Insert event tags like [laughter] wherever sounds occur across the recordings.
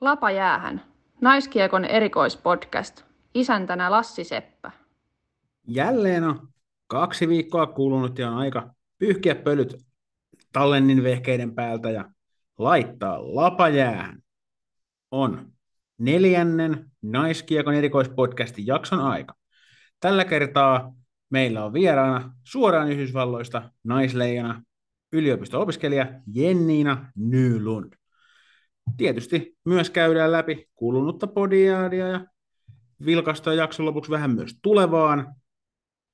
Lapa jäähän. Naiskiekon erikoispodcast. Isäntänä Lassi Seppä. Jälleen on kaksi viikkoa kulunut ja on aika pyyhkiä pölyt tallennin vehkeiden päältä ja laittaa lapa jäähän. On neljännen Naiskiekon erikoispodcastin jakson aika. Tällä kertaa meillä on vieraana suoraan Yhdysvalloista naisleijana yliopisto-opiskelija Jenniina Nylund. Tietysti myös käydään läpi kulunutta podiaadia ja vilkasta jakson lopuksi vähän myös tulevaan.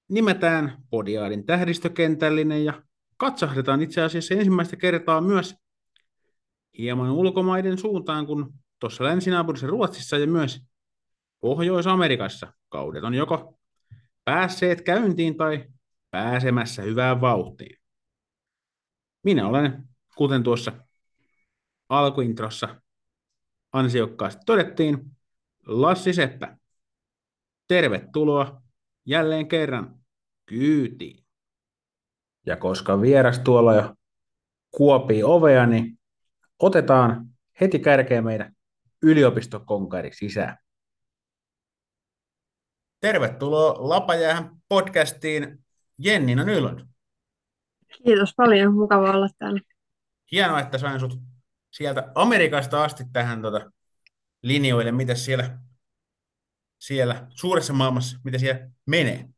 Nimetään podiaadin tähdistökentällinen ja katsahdetaan itse asiassa ensimmäistä kertaa myös hieman ulkomaiden suuntaan, kun tuossa länsinaapurissa Ruotsissa ja myös Pohjois-Amerikassa kaudet on joko päässeet käyntiin tai pääsemässä hyvään vauhtiin. Minä olen, kuten tuossa alkuintrossa ansiokkaasti todettiin, Lassi Seppä. Tervetuloa jälleen kerran kyytiin. Ja koska vieras tuolla jo kuopii ovea, niin otetaan heti kärkeen meidän yliopistokonkari sisään. Tervetuloa Lapajäähän podcastiin Jennina Nylund. Kiitos paljon, mukava olla täällä. Hienoa, että sain sut sieltä Amerikasta asti tähän tota, linjoille, mitä siellä, siellä suuressa maailmassa, mitä siellä menee?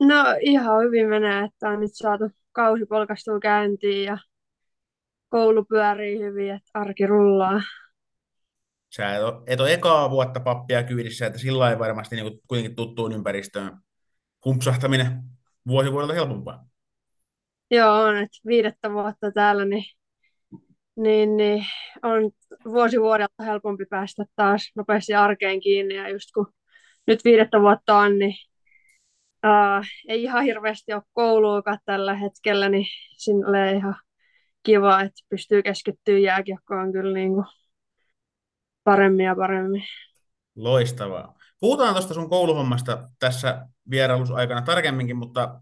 No ihan hyvin menee, että on nyt saatu kausi polkastua käyntiin ja koulu pyörii hyvin, että arki rullaa. Sä et ole, et ole ekaa vuotta pappia kyydissä, että sillä ei varmasti niin kuitenkin tuttuun ympäristöön humpsahtaminen vuosi vuodelta helpompaa. Joo, on, että viidettä vuotta täällä, niin niin, niin on vuosi vuodelta helpompi päästä taas nopeasti arkeen kiinni. Ja just kun nyt viidettä vuotta on, niin ää, ei ihan hirveästi ole kouluakaan tällä hetkellä, niin sinne ihan kiva, että pystyy keskittyä jääkiekkoon kyllä niin kuin paremmin ja paremmin. Loistavaa. Puhutaan tuosta sun kouluhommasta tässä vierailusaikana tarkemminkin, mutta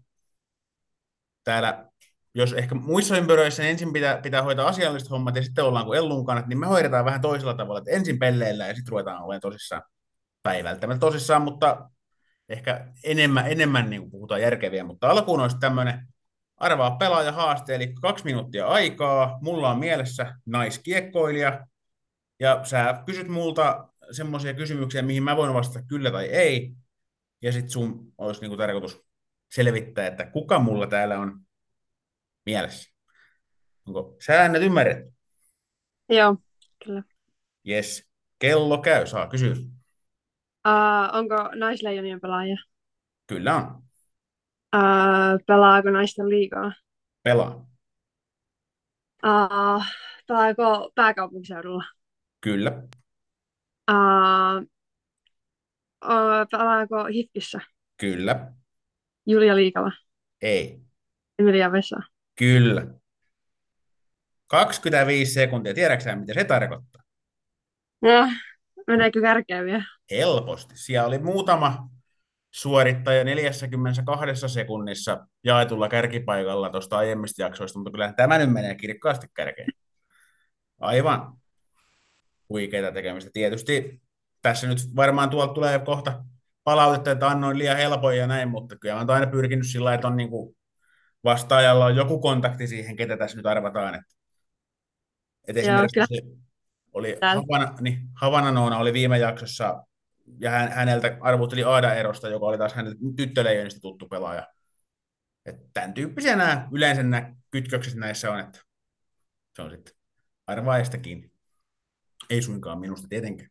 täällä jos ehkä muissa ympyröissä niin ensin pitää, pitää hoitaa asialliset hommat ja sitten ollaan kuin Ellun kannat, niin me hoidetaan vähän toisella tavalla, että ensin pelleillä ja sitten ruvetaan olemaan tosissaan. Päivältä. tosissaan, mutta ehkä enemmän, enemmän niin kuin puhutaan järkeviä, mutta alkuun olisi tämmöinen arvaa pelaaja haaste, eli kaksi minuuttia aikaa, mulla on mielessä naiskiekkoilija, ja sä kysyt multa semmoisia kysymyksiä, mihin mä voin vastata kyllä tai ei, ja sitten sun olisi niin kuin tarkoitus selvittää, että kuka mulla täällä on mielessä. Onko säännöt ymmärretty? Joo, kyllä. Yes. Kello käy, saa kysyä. Uh, onko naisleijonien pelaaja? Kyllä on. Uh, pelaako naisten liigaa? Pelaa. Uh, pelaako pääkaupunkiseudulla? Kyllä. Uh, uh, pelaako Hifkissä? Kyllä. Julia Liikala? Ei. Emilia Vesa? Kyllä. 25 sekuntia. Tiedätkö mitä se tarkoittaa? No, meneekö kärkeä vielä? Helposti. Siellä oli muutama suorittaja 42 sekunnissa jaetulla kärkipaikalla tuosta aiemmista jaksoista, mutta kyllä tämä nyt menee kirkkaasti kärkeen. Aivan huikeita tekemistä. Tietysti tässä nyt varmaan tuolta tulee kohta palautetta, että annoin liian helpoja ja näin, mutta kyllä olen aina pyrkinyt sillä että on niin kuin vastaajalla on joku kontakti siihen, ketä tässä nyt arvataan. Että, että esimerkiksi se oli Havana, niin Havana Noona oli viime jaksossa, ja hän, häneltä arvutteli Aada Erosta, joka oli taas häneltä tyttöleijonista tuttu pelaaja. Että tämän tyyppisiä nämä, yleensä nämä kytkökset näissä on, että se on sitten arvaajastakin. Ei suinkaan minusta tietenkään.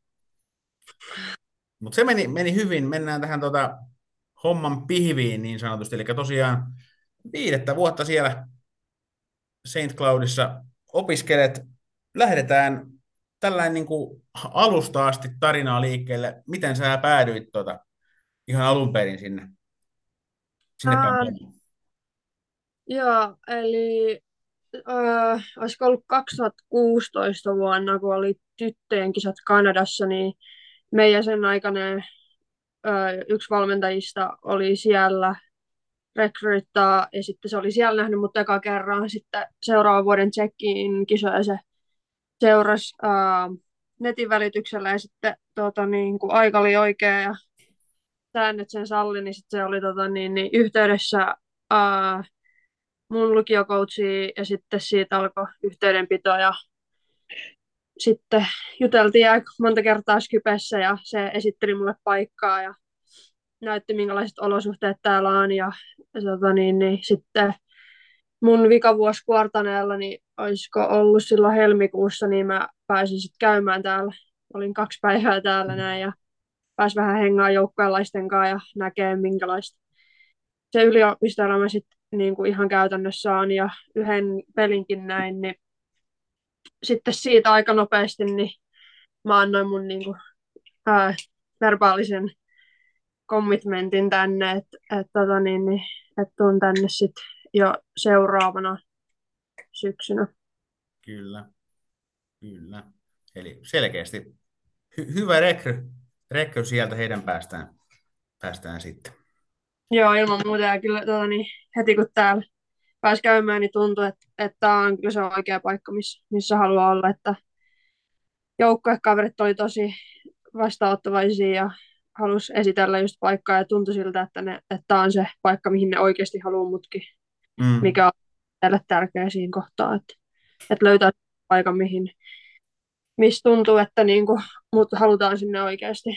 Mutta se meni, meni hyvin. Mennään tähän tota, homman pihviin niin sanotusti. Eli tosiaan viidettä vuotta siellä St. Cloudissa opiskelet. Lähdetään tällainen niin kuin alusta asti tarinaa liikkeelle. Miten sä päädyit tuota, ihan alun perin sinne, sinne uh, Joo, eli uh, olisiko ollut 2016 vuonna, kun oli tyttöjen kisat Kanadassa, niin meidän sen aikainen uh, yksi valmentajista oli siellä rekryttaa, ja sitten se oli siellä nähnyt mut eka kerran, sitten seuraavan vuoden Tsekkiin kisoja se seurasi, uh, netin välityksellä ja sitten tota, niin, kun aika oli oikea ja säännöt sen salli, niin sitten se oli tota, niin, niin, yhteydessä ää, mun lukiokoutsiin ja sitten siitä alkoi yhteydenpito ja sitten juteltiin aika monta kertaa Skypessä ja se esitteli mulle paikkaa ja näytti minkälaiset olosuhteet täällä on ja, ja tota, niin, niin, sitten mun vikavuosi Kuortaneella, niin olisiko ollut silloin helmikuussa, niin mä pääsin sitten käymään täällä. Olin kaksi päivää täällä näin ja pääsi vähän hengaan joukkueenlaisten kanssa ja näkee minkälaista se yliopistoelämä sitten niin kuin ihan käytännössä on ja yhden pelinkin näin, niin sitten siitä aika nopeasti niin mä annoin mun niin kuin, ää, verbaalisen commitmentin tänne, että et, tota, niin, niin, et tuun tänne sitten jo seuraavana syksynä. Kyllä, kyllä. Eli selkeästi hy- hyvä rekry, rekry sieltä heidän päästään, päästään sitten. Joo, ilman muuta. Ja kyllä tuota, niin, heti kun täällä pääsi käymään, niin tuntui, että, että tämä on kyllä se oikea paikka, missä, missä haluaa olla. Että joukkuekaverit oli tosi vastaanottavaisia ja halusi esitellä just paikkaa ja tuntui siltä, että, ne, että tämä on se paikka, mihin ne oikeasti haluaa mutkin, mm. mikä on tälle tärkeä siinä kohtaa, että, että löytää paikan, mihin, missä tuntuu, että niin kuin, mut halutaan sinne oikeasti.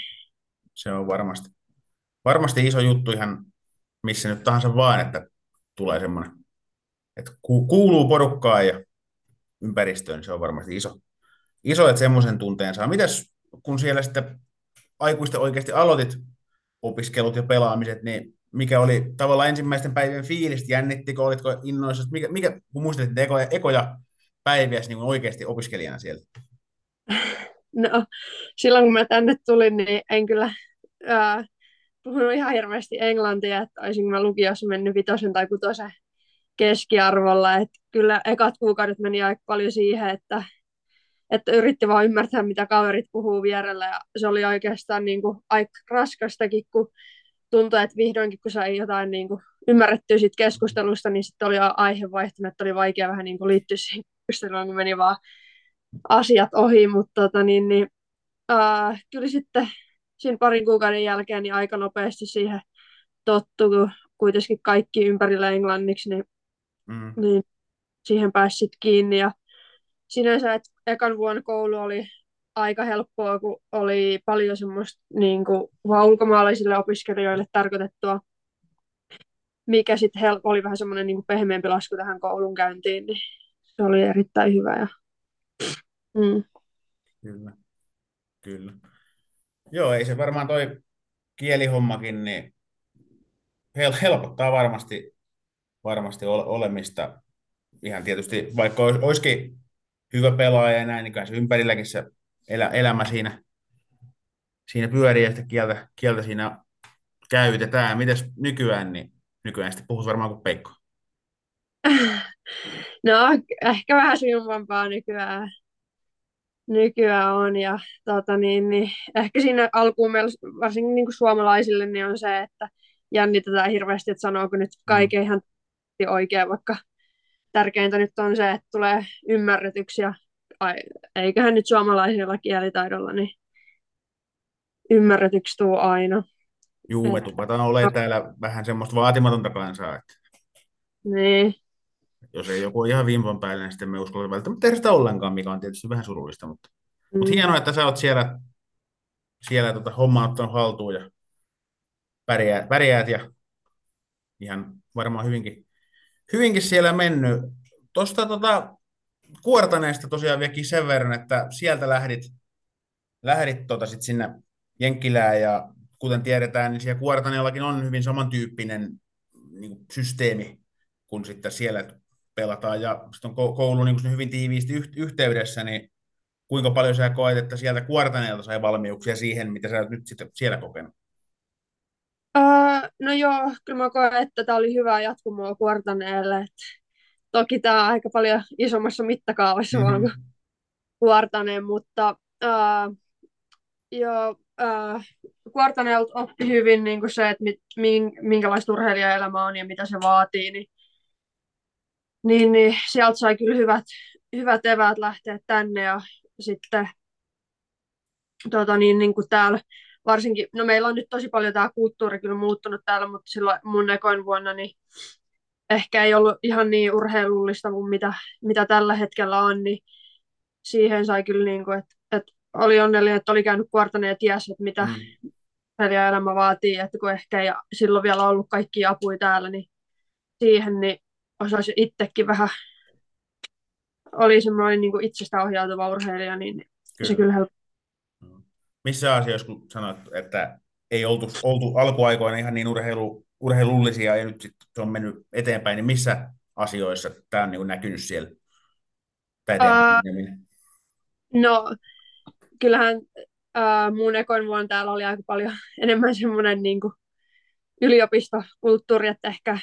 Se on varmasti, varmasti iso juttu ihan missä nyt tahansa vaan, että tulee semmoinen, että kuuluu porukkaan ja ympäristöön, niin se on varmasti iso, iso että semmoisen tunteen saa. Mitäs kun siellä sitten aikuisten oikeasti aloitit opiskelut ja pelaamiset, niin mikä oli tavallaan ensimmäisten päivien fiilis, jännittikö, olitko innoissa, mikä, mikä kun muistelit ekoja, ekoja päiviä niin oikeasti opiskelijana siellä? No, silloin kun mä tänne tulin, niin en kyllä ää, puhunut ihan hirveästi englantia, että olisin mä lukiossa mennyt vitosen tai kutosen keskiarvolla, että kyllä ekat kuukaudet meni aika paljon siihen, että, että yritti vaan ymmärtää, mitä kaverit puhuu vierellä, ja se oli oikeastaan niin kuin aika raskastakin, kun tuntui, että vihdoinkin kun sai jotain niin kuin ymmärrettyä siitä keskustelusta, niin sitten oli aihe vaihtunut, että oli vaikea vähän niin kuin liittyä siihen keskusteluun, kun meni vaan asiat ohi, mutta tota, niin, niin, uh, kyllä sitten siinä parin kuukauden jälkeen niin aika nopeasti siihen tottu, kun kuitenkin kaikki ympärillä englanniksi, niin, mm. niin siihen pääsit kiinni. Ja sinänsä, että ekan vuonna koulu oli aika helppoa, kun oli paljon semmoista niin kuin, ulkomaalaisille opiskelijoille tarkoitettua, mikä sitten oli vähän semmoinen niin pehmeämpi lasku tähän koulun käyntiin, niin se oli erittäin hyvä. Ja... Mm. Kyllä, kyllä. Joo, ei se varmaan toi kielihommakin, niin hel- helpottaa varmasti, varmasti olemista. Ihan tietysti, vaikka olisikin hyvä pelaaja ja näin, niin kai se ympärilläkin se elä, elämä siinä, siinä pyörii ja sitä kieltä, kieltä siinä käytetään. Mites nykyään, niin nykyään sitten puhut varmaan kuin Peikko. [laughs] No, ehkä vähän sujuvampaa nykyään nykyään on. Ja tota, niin, niin, ehkä siinä alkuun meillä, varsinkin niin kuin suomalaisille, niin on se, että jännitetään hirveästi, että sanooko nyt kaiken mm. ihan oikein, vaikka tärkeintä nyt on se, että tulee ymmärretyksi ja eiköhän nyt suomalaisilla kielitaidolla niin ymmärretyksi tuu aina. Juu, me tupataan olemaan täällä vähän semmoista vaatimatonta kansaa. Että... Niin jos ei joku ole ihan vimpan päällä, niin sitten me uskalla välttämättä tehdä sitä ollenkaan, mikä on tietysti vähän surullista. Mutta, mm. mutta hienoa, että sä oot siellä, siellä tota, homma ottanut haltuun ja pärjäät, pärjäät ja ihan varmaan hyvinkin, hyvinkin siellä mennyt. Tuosta tota, Kuortaneesta tosiaan vieläkin sen verran, että sieltä lähdit, lähdit tota sit sinne Jenkkilään ja kuten tiedetään, niin siellä Kuortaneellakin on hyvin samantyyppinen niin systeemi kuin sitten siellä, pelataan ja sitten on koulu niin hyvin tiiviisti yhteydessä, niin kuinka paljon sä koet, että sieltä kuortaneelta sai valmiuksia siihen, mitä sä nyt sitten siellä kokenut? No joo, kyllä mä koen, että tämä oli hyvä jatkumoa kuortaneelle. Et toki tämä on aika paljon isommassa mittakaavassa mm-hmm. vaan kuin kuortaneen, mutta uh, joo, uh, kuortaneelta oppi hyvin niin kuin se, että mit, minkälaista urheilijaelämä on ja mitä se vaatii, niin niin, niin sieltä sai kyllä hyvät, hyvät eväät lähteä tänne ja sitten tota, niin, niin kuin täällä varsinkin, no meillä on nyt tosi paljon tämä kulttuuri kyllä muuttunut täällä, mutta silloin mun ekoin vuonna niin ehkä ei ollut ihan niin urheilullista kuin mitä, mitä tällä hetkellä on, niin siihen sai kyllä, niin kuin, että, että oli onnellinen, että oli käynyt kuortane ja tiesi, että mitä mm. elämä vaatii, että kun ehkä ei silloin vielä ollut kaikki apuja täällä, niin siihen niin osasi itsekin vähän, oli semmoinen niin kuin itsestä ohjautuva urheilija, niin kyllä. se kyllä helppo. Missä asioissa, kun sanoit, että ei oltu, oltu alkuaikoina ihan niin urheilu, urheilullisia ja nyt sitten se on mennyt eteenpäin, niin missä asioissa tämä on niin näkynyt siellä? Uh, no, kyllähän uh, mun ekoin vuonna täällä oli aika paljon [laughs] enemmän semmoinen niin kuin yliopistokulttuuri, että ehkä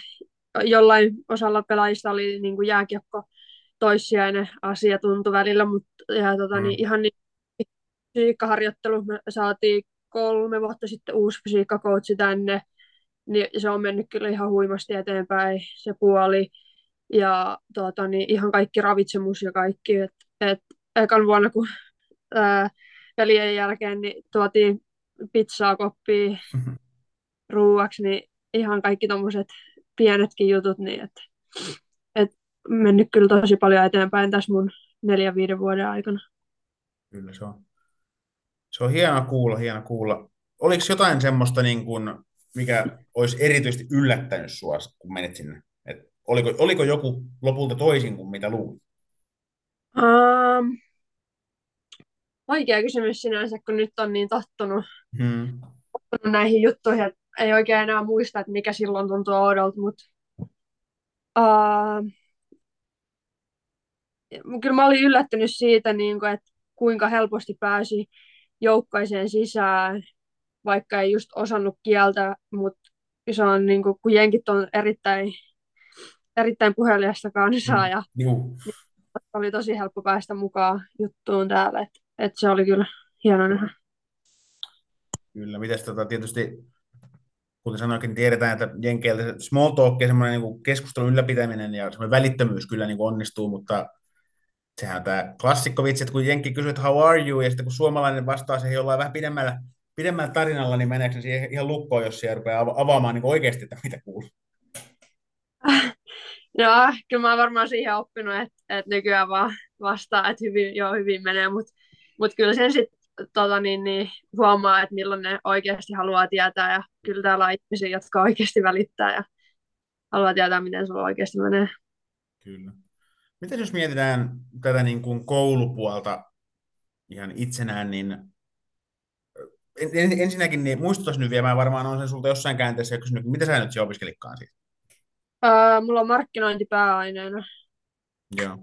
jollain osalla pelaajista oli niin kuin jääkiekko toissijainen asia tuntui välillä, mutta ja, tota, niin mm. niin, ihan niin, fysiikkaharjoittelu me saatiin kolme vuotta sitten uusi fysiikkakoutsi tänne, niin se on mennyt kyllä ihan huimasti eteenpäin se puoli. Ja tota, niin ihan kaikki ravitsemus ja kaikki. Et, et, ekan vuonna, kun ää, pelien jälkeen niin tuotiin pizzaa koppiin ruuaksi, niin ihan kaikki tuommoiset pienetkin jutut, niin että et mennyt kyllä tosi paljon eteenpäin tässä mun neljän viiden vuoden aikana. Kyllä se on. Se on hieno kuulla, hieno kuulla. Oliko jotain semmoista, niin kuin, mikä olisi erityisesti yllättänyt sinua, kun menit sinne? Et oliko, oliko joku lopulta toisin kuin mitä luulit? Um, vaikea kysymys sinänsä, kun nyt on niin tottunut, hmm. tottunut näihin juttuihin, että ei oikein enää muista, että mikä silloin tuntuu oudolta, mutta uh, kyllä mä olin yllättynyt siitä, niin kuin, että kuinka helposti pääsi joukkaiseen sisään, vaikka ei just osannut kieltä, mutta se on niin kuin, kun jenkit on erittäin, erittäin puhelijasta kansaa mm. ja niin, oli tosi helppo päästä mukaan juttuun täällä, että et se oli kyllä hieno nähdä. Kyllä, mites tota, tietysti kuten sanoinkin, tiedetään, että Jenkeiltä small talk ja semmoinen niin keskustelun ylläpitäminen ja semmoinen välittömyys kyllä niin onnistuu, mutta sehän tämä klassikko vitsi, että kun Jenkki kysyy, että how are you, ja sitten kun suomalainen vastaa siihen jollain vähän pidemmällä, pidemmällä tarinalla, niin meneekö se siihen ihan lukkoon, jos siellä rupeaa avaamaan niin oikeasti, että mitä kuuluu? [laughs] No, kyllä mä oon varmaan siihen oppinut, että, että nykyään vaan vastaa, että hyvin, joo, hyvin menee, mutta mut kyllä sen sitten tota, niin, niin, huomaa, että milloin ne oikeasti haluaa tietää, ja kyllä täällä on ihmisiä, jotka oikeasti välittää ja haluaa tietää, miten sulla oikeasti menee. Kyllä. Miten jos mietitään tätä niin kuin koulupuolta ihan itsenään, niin ensinnäkin niin muistutas nyt vielä, mä varmaan on sen sulta jossain käänteessä ja kysynyt, mitä sä nyt siellä opiskelikkaan siitä? Öö, mulla on markkinointi pääaineena. Joo.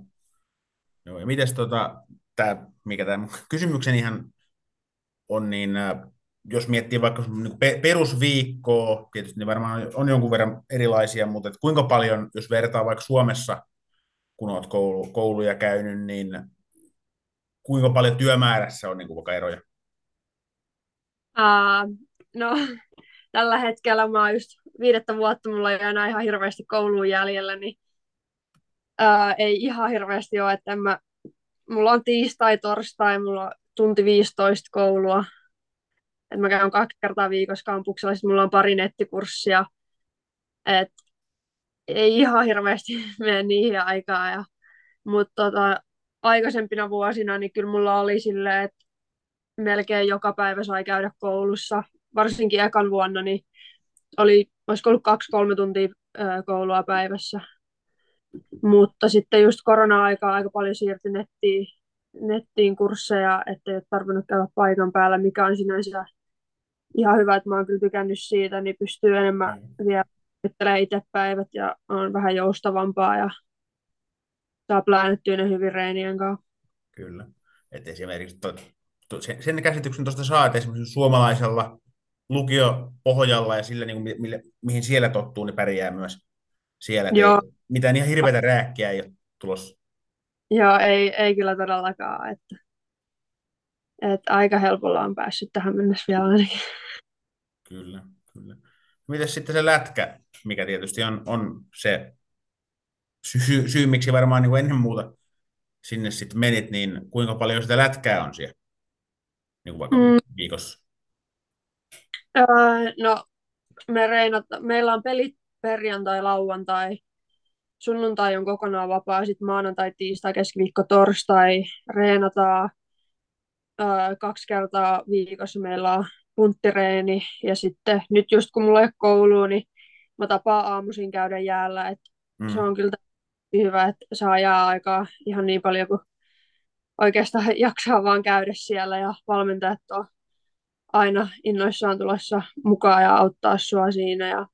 Joo, ja mites tota, tää, mikä tämä [laughs] kysymyksen ihan on, niin jos miettii vaikka niin perusviikkoa, tietysti niin varmaan on jonkun verran erilaisia, mutta kuinka paljon, jos vertaa vaikka Suomessa kun olet koulu, kouluja käynyt, niin kuinka paljon työmäärässä on niin kuin vaikka eroja? Uh, no, [laughs] tällä hetkellä mä oon just viidettä vuotta, mulla ei enää ihan hirveästi kouluun jäljellä, niin uh, ei ihan hirveästi ole, että mä, mulla on tiistai, torstai, mulla on tunti 15 koulua, että mä käyn kaksi kertaa viikossa kampuksella, sitten mulla on pari nettikurssia, että ei ihan hirveästi [laughs] mene niihin aikaa. Ja, mutta tota, aikaisempina vuosina niin kyllä mulla oli silleen, että melkein joka päivä sai käydä koulussa. Varsinkin ekan vuonna niin oli, olisiko ollut kaksi-kolme tuntia koulua päivässä. Mutta sitten just korona-aikaa aika paljon siirtyi nettiin, nettiin kursseja, ettei ole tarvinnut käydä paikan päällä, mikä on sinänsä ihan hyvä, että mä oon kyllä tykännyt siitä, niin pystyy enemmän mm. vielä suunnittelee itse päivät ja on vähän joustavampaa ja saa plänettyä ne hyvin reinien kanssa. Kyllä. Et esimerkiksi to, to, sen, sen käsityksen tuosta saa, että esimerkiksi suomalaisella lukio-pohjalla ja sillä, niin kuin, mille, mihin siellä tottuu, niin pärjää myös siellä. Joo. Ei, mitään ihan hirveätä rääkkiä ei ole tulossa. Joo, ei, ei kyllä todellakaan. Että, että aika helpolla on päässyt tähän mennessä vielä ainakin. Kyllä, kyllä. Miten sitten se lätkä? mikä tietysti on, on se syy, syy, miksi varmaan niin kuin ennen muuta sinne sitten menit, niin kuinka paljon sitä lätkää on siellä? niin kuin vaikka Mm. viikossa? Öö, no, me reinata, meillä on pelit perjantai, lauantai, sunnuntai on kokonaan vapaa, sitten maanantai, tiistai, keskiviikko, torstai reenataan öö, kaksi kertaa viikossa meillä on punttireeni ja sitten nyt just kun mulla ei ole koulua, niin mä tapaan aamuisin käydä jäällä, että Mm. se on kyllä hyvä, että saa jää-aikaa ihan niin paljon kuin oikeastaan [laughs] jaksaa vaan käydä siellä ja valmentajat on aina innoissaan tulossa mukaan ja auttaa sua siinä. Ja,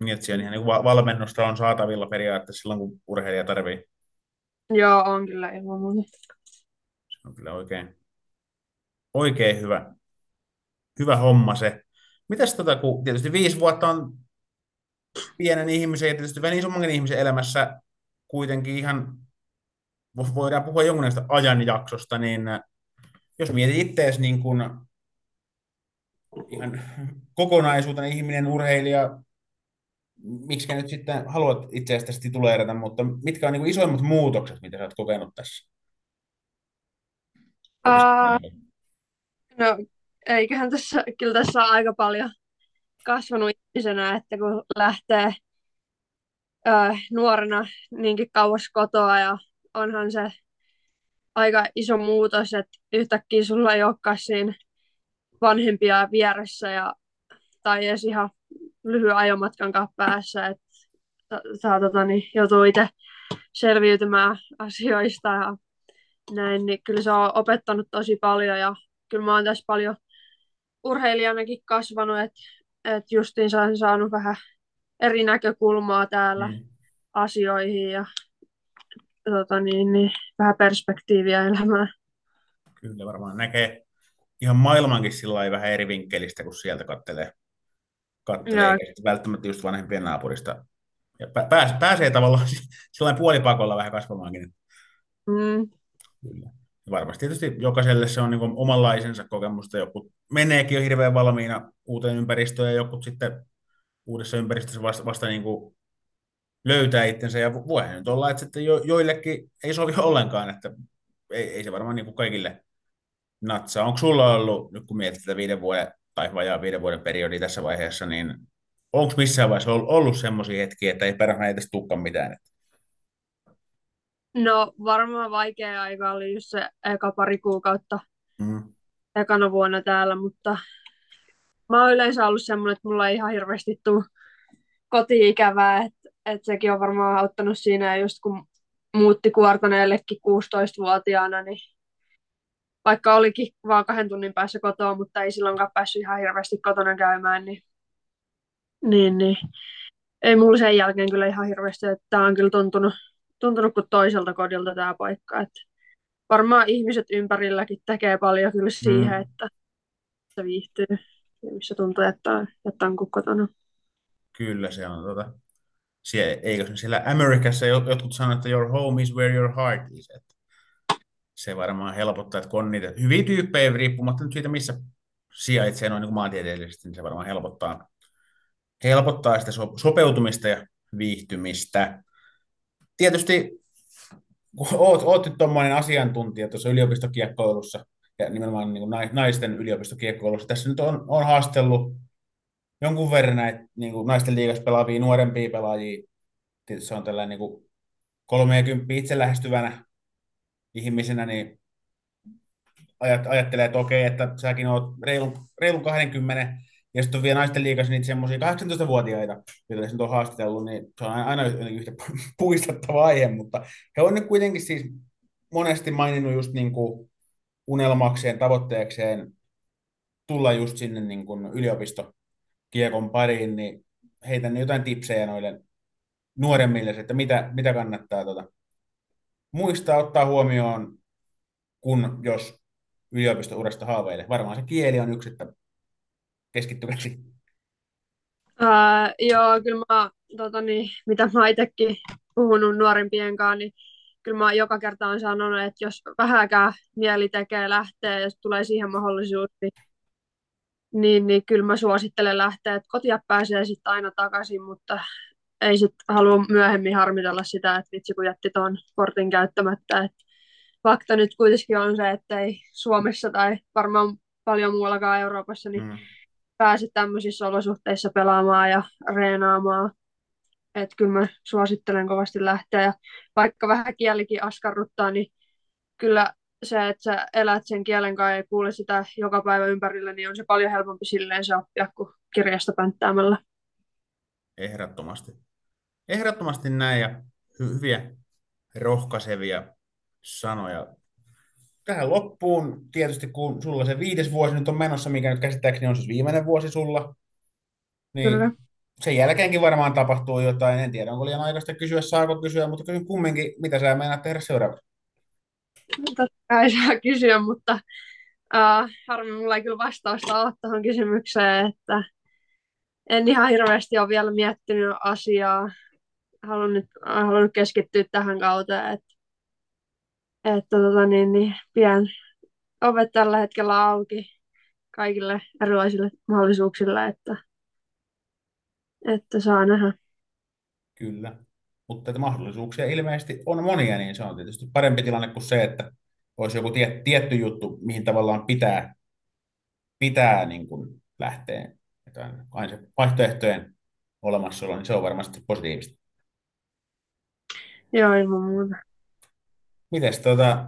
Niin, että siellä ihan niin valmennusta on saatavilla periaatteessa silloin, kun urheilija tarvii. joo, on kyllä ilman muuta. Se on kyllä oikein, oikein hyvä, hyvä homma se. Mitäs tota, kun tietysti viisi vuotta on pienen ihmisen ja tietysti vähän isommankin ihmisen elämässä kuitenkin ihan, vo- voidaan puhua jonkunlaista ajanjaksosta, niin äh, jos mietit itseäsi niin kuin ihan kokonaisuutena ihminen, urheilija, miksi nyt sitten haluat itseäsi tästä tituleerata, mutta mitkä on niin isoimmat muutokset, mitä sä oot kokenut tässä? Ää, no, eiköhän tässä, kyllä tässä on aika paljon kasvanut ihmisenä, että kun lähtee ää, nuorena niinkin kauas kotoa ja onhan se aika iso muutos, että yhtäkkiä sulla ei olekaan siinä vanhempia vieressä ja, tai edes ihan lyhyen ajomatkan päässä, että sa- saa tota, niin, joutuu itse selviytymään asioista ja näin, niin kyllä se on opettanut tosi paljon ja kyllä mä oon tässä paljon urheilijanakin kasvanut, että et justiinsa olen saanut vähän eri näkökulmaa täällä Mm. asioihin ja tota, niin, niin, vähän perspektiiviä elämään. Kyllä varmaan näkee ihan maailmankin sillä vähän eri vinkkelistä, kun sieltä kattelee, kattelee sitten välttämättä just vanhempien naapurista. Ja pä- pääs, pääsee tavallaan [laughs] sillä puolipakolla vähän kasvamaankin. Mm, Kyllä. Varmasti tietysti jokaiselle se on niin omanlaisensa kokemusta. Joku meneekin jo hirveän valmiina uuteen ympäristöön ja joku sitten uudessa ympäristössä vasta, vasta niin kuin löytää itsensä. Ja vo- voihan nyt olla, että sitten jo, joillekin ei sovi ollenkaan, että ei, ei se varmaan niin kuin kaikille natsaa. Onko sulla ollut, nyt kun mietit tätä viiden vuoden tai vajaa viiden vuoden periodia tässä vaiheessa, niin onko missään vaiheessa ollut, ollut semmoisia hetkiä, että ei perhana edes tukka mitään? No varmaan vaikea aika oli just se eka pari kuukautta Mm. ekana vuonna täällä, mutta mä oon yleensä ollut semmoinen, että mulla ei ihan hirveästi tule koti-ikävää, että et sekin on varmaan auttanut siinä, ja just kun muutti Kuortaneellekin 16-vuotiaana, niin vaikka olikin vaan kahden tunnin päässä kotoa, mutta ei silloinkaan päässyt ihan hirveästi kotona käymään, niin, niin, niin ei mulla sen jälkeen kyllä ihan hirveästi, että tämä on kyllä tuntunut, tuntunut kuin toiselta kodilta tämä paikka, että varmaan ihmiset ympärilläkin tekee paljon kyllä siihen, Mm. että se viihtyy, ja missä tuntuu, että on, että on kuin kotona. Kyllä se on. Tota, siellä, eikö siellä Amerikassa jo- jotkut sanoo, että your home is where your heart is. Että se varmaan helpottaa, että kun on niitä hyviä tyyppejä, riippumatta nyt siitä, missä sijaitsee noin niin maantieteellisesti, niin se varmaan helpottaa, helpottaa sitä so- sopeutumista ja viihtymistä. Tietysti, kun oot, oot nyt tuommoinen asiantuntija tuossa yliopistokiekkoilussa, ja nimenomaan niin kuin nai- naisten yliopistokiekkoilussa, tässä nyt on, on haastellut jonkun verran näitä niin kuin naisten liigassa pelaavia nuorempia pelaajia. Tietysti se on tällainen niin kuin 30 itse lähestyvänä ihmisenä, niin ajat, ajattelee, että okei, että säkin oot reilun, reilun 20, ja sitten on vielä naisten liigassa niitä semmoisia 18-vuotiaita, joita nyt on haastatellut, niin se on aina yhtä [laughs] puistattava aihe, mutta he on nyt kuitenkin siis monesti maininnut just niin kuin unelmakseen, tavoitteekseen tulla just sinne niin kuin yliopistokiekon pariin, niin heitän jotain tipsejä noille nuoremmille, että mitä, mitä kannattaa tota, muistaa ottaa huomioon, kun jos yliopistourasta haaveilee. Varmaan se kieli on yksi, että keskittykää siihen. Ää, joo, kyllä mä, tota niin, mitä mä itsekin puhunut nuorempien kanssa, niin kyllä mä joka kerta on sanonut, että jos vähäkään mieli tekee lähteä, jos tulee siihen mahdollisuus, niin, niin, niin kyllä mä suosittelen lähteä, että kotia pääsee sitten aina takaisin, mutta ei sitten halua myöhemmin harmitella sitä, että vitsi kun jätti tuon kortin käyttämättä, että fakta nyt kuitenkin on se, että ei Suomessa tai varmaan paljon muuallakaan Euroopassa niin mm. Pääse tämmöisissä olosuhteissa pelaamaan ja reenaamaan. Että kyllä mä suosittelen kovasti lähteä. Ja vaikka vähän kielikin askarruttaa, niin kyllä se, että sä elät sen kielen kanssa ja kuule sitä joka päivä ympärillä, niin on se paljon helpompi silleen se oppia kuin kirjasta pänttäämällä. Ehdottomasti. Ehdottomasti näin ja hy- hyviä rohkaisevia sanoja. Tähän loppuun tietysti, kun sulla se viides vuosi nyt on menossa, mikä nyt käsittääkseni on siis viimeinen vuosi sulla, niin Kyllä. sen jälkeenkin varmaan tapahtuu jotain. En tiedä, onko liian aikaista kysyä, saako kysyä, mutta kysyn kumminkin, mitä sä meinaat tehdä seuraavaksi? Totta kai saa kysyä, mutta uh, harmi mulla ei kyllä vastausta ole tuohon kysymykseen, että en ihan hirveästi ole vielä miettinyt asiaa. Haluan nyt, haluan nyt keskittyä tähän kauteen, että, että tota niin, niin, pian ovet tällä hetkellä auki kaikille erilaisille mahdollisuuksille, että, että saa nähdä. Kyllä, mutta että mahdollisuuksia ilmeisesti on monia, niin se on tietysti parempi tilanne kuin se, että olisi joku tie, tietty juttu, mihin tavallaan pitää, pitää niin kuin lähteä että aina se vaihtoehtojen olemassaolo, niin se on varmasti positiivista. Joo, ilman muuta. Mites tuota,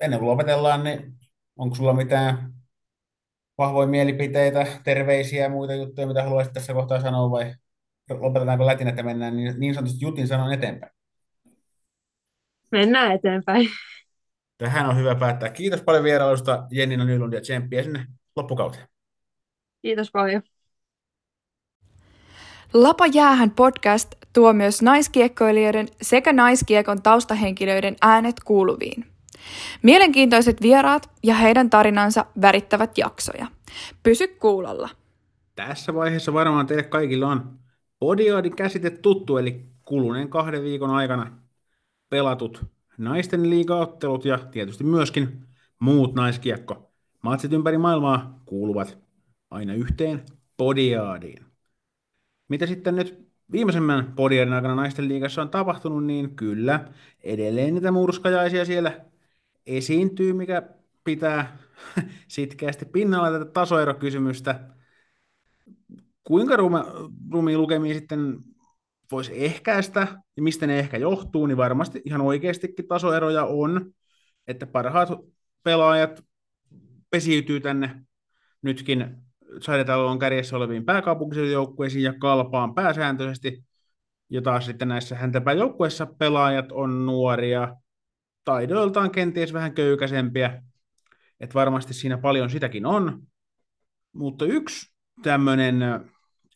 ennen kuin lopetellaan, niin onko sulla mitään vahvoja mielipiteitä, terveisiä ja muita juttuja, mitä haluaisit tässä kohtaa sanoa, vai lopetetaanko lätin, että mennään niin, niin sanotusti jutin sanon eteenpäin? Mennään eteenpäin. Tähän on hyvä päättää. Kiitos paljon vierailusta Jennina Nylund ja tsemppiä sinne loppukauteen. Kiitos paljon. Lapa jäähän podcast tuo myös naiskiekkoilijoiden sekä naiskiekon taustahenkilöiden äänet kuuluviin. Mielenkiintoiset vieraat ja heidän tarinansa värittävät jaksoja. Pysy kuulolla. Tässä vaiheessa varmaan teille kaikilla on Podiaadin käsite tuttu, eli kuluneen kahden viikon aikana pelatut naisten liigaottelut ja tietysti myöskin muut naiskiekko. Matsit ympäri maailmaa kuuluvat aina yhteen podiaadiin. Mitä sitten nyt viimeisemmän podiaadin aikana naisten liigassa on tapahtunut, niin kyllä, edelleen niitä murskajaisia siellä esiintyy, mikä pitää [laughs] sitkeästi pinnalla tätä tasoerokysymystä. Kuinka rumi, rumi lukemia sitten voisi ehkäistä, ja mistä ne ehkä johtuu, niin varmasti ihan oikeastikin tasoeroja on, että parhaat pelaajat pesiytyy tänne nytkin Saidetalon kärjessä oleviin pääkaupunkijoukkueisiin ja kalpaan pääsääntöisesti, ja taas sitten näissä häntäpääjoukkueissa pelaajat on nuoria, taidoiltaan kenties vähän köykäisempiä, että varmasti siinä paljon sitäkin on, mutta yksi tämmöinen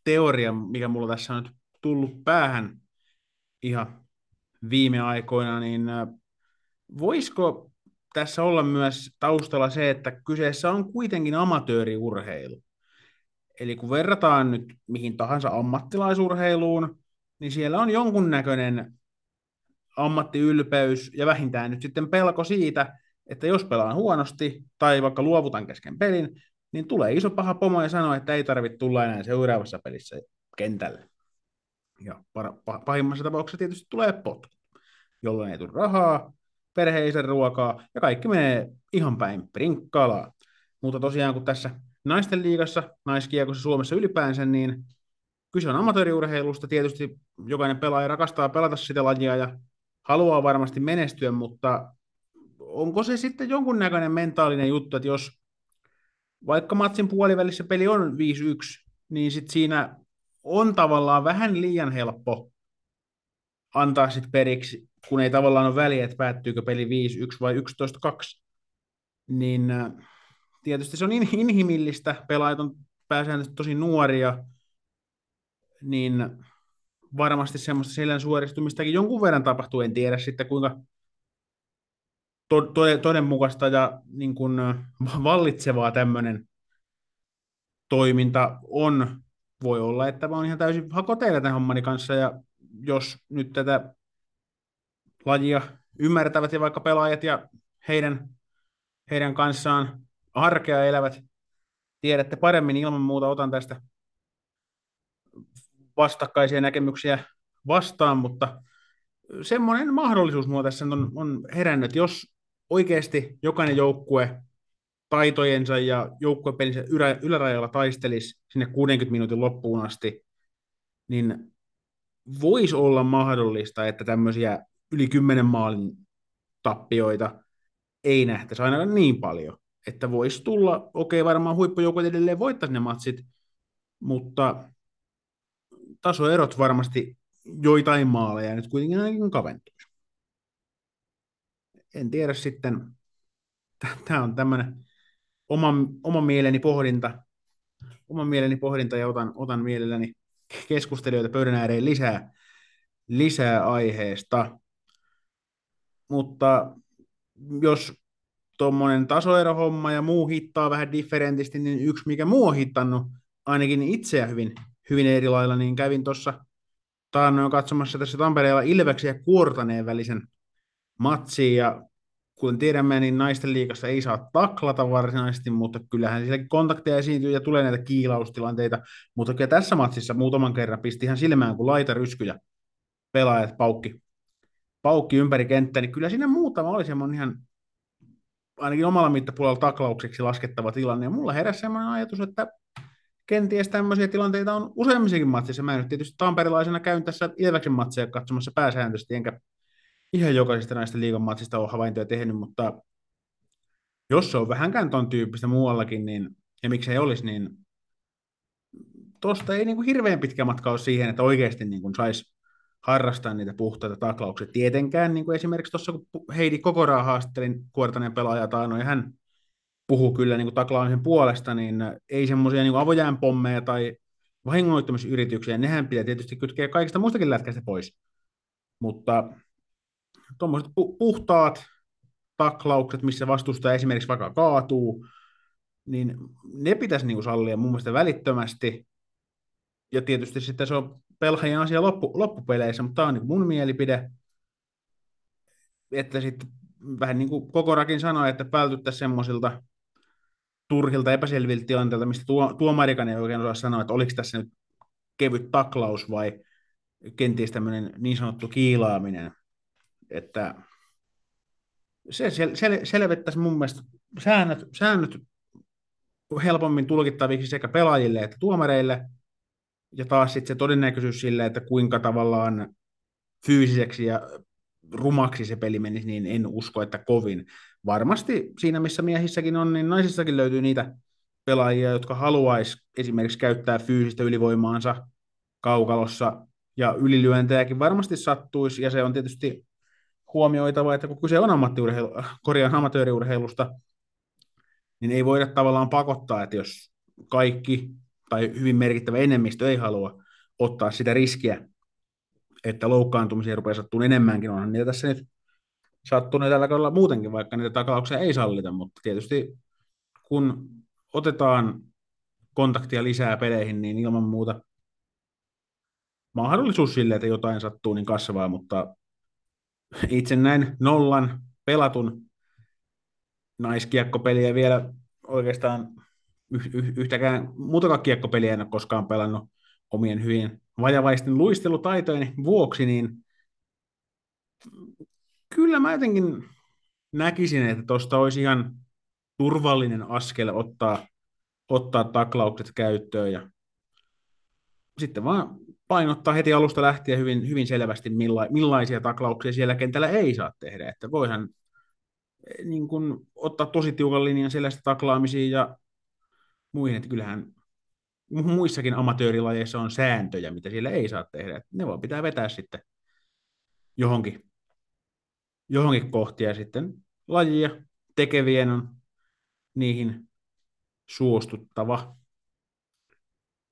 teoria, mikä mulla tässä on nyt tullut päähän ihan viime aikoina, niin voisiko tässä olla myös taustalla se, että kyseessä on kuitenkin amatööriurheilu. Eli kun verrataan nyt mihin tahansa ammattilaisurheiluun, niin siellä on jonkunnäköinen ammattiylpeys ja vähintään nyt sitten pelko siitä, että jos pelaan huonosti tai vaikka luovutan kesken pelin, niin tulee iso paha pomo ja sanoo, että ei tarvitse tulla enää seuraavassa pelissä kentälle. Ja pahimmassa tapauksessa tietysti tulee potku, jolloin ei tule rahaa, perheisen ruokaa ja kaikki menee ihan päin prinkkalaa. Mutta tosiaan kun tässä naisten liigassa, naiskiekossa Suomessa ylipäänsä, niin kyse on amatööriurheilusta. Tietysti jokainen pelaaja rakastaa pelata sitä lajia ja haluaa varmasti menestyä, mutta onko se sitten jonkunnäköinen mentaalinen juttu, että jos vaikka matsin puolivälissä peli on 5-1, niin sitten siinä on tavallaan vähän liian helppo antaa sitten periksi, kun ei tavallaan ole väliä, että päättyykö peli 5-1 vai 11-2. Niin äh, tietysti se on inhimillistä, pelaajat on pääsääntöisesti tosi nuoria, niin varmasti semmoista selän suoristumistakin jonkun verran tapahtuu, en tiedä sitten kuinka todenmukaista ja niin kuin vallitsevaa tämmöinen toiminta on. Voi olla, että mä oon ihan täysin hakoteilla tämän hommani kanssa, ja jos nyt tätä lajia ymmärtävät ja vaikka pelaajat ja heidän, heidän kanssaan arkea elävät, tiedätte paremmin ilman muuta, otan tästä vastakkaisia näkemyksiä vastaan, mutta semmoinen mahdollisuus mua tässä on, on herännyt, jos oikeasti jokainen joukkue taitojensa ja joukkuepelinsä ylä, ylärajalla taistelisi sinne 60 minuutin loppuun asti, niin voisi olla mahdollista, että tämmöisiä yli 10 maalin tappioita ei nähtäisi ainakaan niin paljon. Että voisi tulla, okei varmaan huippujoukot edelleen voittaisi ne matsit, mutta tasoerot varmasti joitain maaleja nyt kuitenkin ainakin kaventuisi. En tiedä sitten, [laughs] tämä on tämmöinen oman, oman mieleni pohdinta, oman mieleni pohdinta ja otan, otan mielelläni keskustelijoita pöydän ääreen lisää, lisää aiheesta. Mutta jos tuommoinen tasoerohomma ja muu hittaa vähän differentisti, niin yksi mikä muu on hittannut ainakin itseä hyvin, hyvin eri lailla, niin kävin tuossa taannoin katsomassa tässä Tampereella Ilveksen ja Kuortaneen välisen matsin, ja kuten tiedämme, niin naisten liikassa ei saa taklata varsinaisesti, mutta kyllähän sielläkin kontakteja esiintyy ja tulee näitä kiilaustilanteita, mutta kyllä tässä matsissa muutaman kerran pisti ihan silmään, kun laita ryskyjä pelaajat paukki, paukki ympäri kenttää, niin kyllä siinä muutama oli semmoinen ihan ainakin omalla mittapuolella taklaukseksi laskettava tilanne, ja mulla heräsi semmoinen ajatus, että kenties tämmöisiä tilanteita on useammissakin matsissa. Mä nyt tietysti tamperilaisena käyn tässä Ilveksen matseja katsomassa pääsääntöisesti, enkä ihan jokaisesta näistä liigan matsista ole havaintoja tehnyt, mutta jos se on vähänkään ton tyyppistä muuallakin, niin, ja miksei olisi, niin tuosta ei niin kuin hirveän pitkä matka ole siihen, että oikeasti niin kuin saisi harrastaa niitä puhtaita taklauksia. Tietenkään, niin kuin esimerkiksi tuossa kun Heidi Kokoraa haastattelin kuortaneen pelaajaa taanoin, hän puhuu kyllä niin kuin taklaamisen puolesta, niin ei semmoisia niin avojään pommeja tai vahingoittamisyrityksiä, nehän pitää tietysti kytkeä kaikista muistakin lätkäistä pois. Mutta tuommoiset pu- puhtaat taklaukset, missä vastustaja esimerkiksi vaikka kaatuu, niin ne pitäisi niin kuin sallia mun mielestä välittömästi. Ja tietysti sitten se on pelhaajien asia loppu, loppupeleissä, mutta tämä on niin mun mielipide, että sitten vähän niin kuin Kokorakin sanoi, että vältyttäisiin semmoisilta turhilta epäselviltä tilanteilta, mistä tuo, tuomarikan ei oikein osaa sanoa, että oliko tässä nyt kevyt taklaus vai kenties tämmöinen niin sanottu kiilaaminen. Että se sel, sel, selvittäisi mun mielestä säännöt, säännöt helpommin tulkittaviksi sekä pelaajille että tuomareille, ja taas sitten se todennäköisyys sille, että kuinka tavallaan fyysiseksi ja rumaksi se peli menisi, niin en usko, että kovin. Varmasti siinä, missä miehissäkin on, niin naisissakin löytyy niitä pelaajia, jotka haluaisi esimerkiksi käyttää fyysistä ylivoimaansa kaukalossa, ja ylilyöntejäkin varmasti sattuisi, ja se on tietysti huomioitava, että kun kyse on ammattiurheilu, korjaan amatööriurheilusta, niin ei voida tavallaan pakottaa, että jos kaikki tai hyvin merkittävä enemmistö ei halua ottaa sitä riskiä, että loukkaantumisia rupeaa sattumaan enemmänkin, onhan niitä tässä nyt sattunut tällä kaudella muutenkin, vaikka niitä taklauksia ei sallita, mutta tietysti kun otetaan kontaktia lisää peleihin, niin ilman muuta mahdollisuus sille, että jotain sattuu, niin kasvaa, mutta itse näin nollan pelatun naiskiekkopeliä vielä oikeastaan yhtäkään muutakaan kiekkopeliä en ole koskaan pelannut omien hyvin vajavaisten luistelutaitojen vuoksi, niin kyllä mä jotenkin näkisin, että tuosta olisi ihan turvallinen askel ottaa, ottaa taklaukset käyttöön ja sitten vaan painottaa heti alusta lähtien hyvin, hyvin selvästi, milla, millaisia taklauksia siellä kentällä ei saa tehdä. Että voihan eh, niin kun, ottaa tosi tiukan linjan sellaista taklaamisiin ja muihin, että kyllähän muissakin amatöörilajeissa on sääntöjä, mitä siellä ei saa tehdä. Ne voi pitää vetää sitten johonkin, johonkin kohtia sitten lajia tekevien on niihin suostuttava.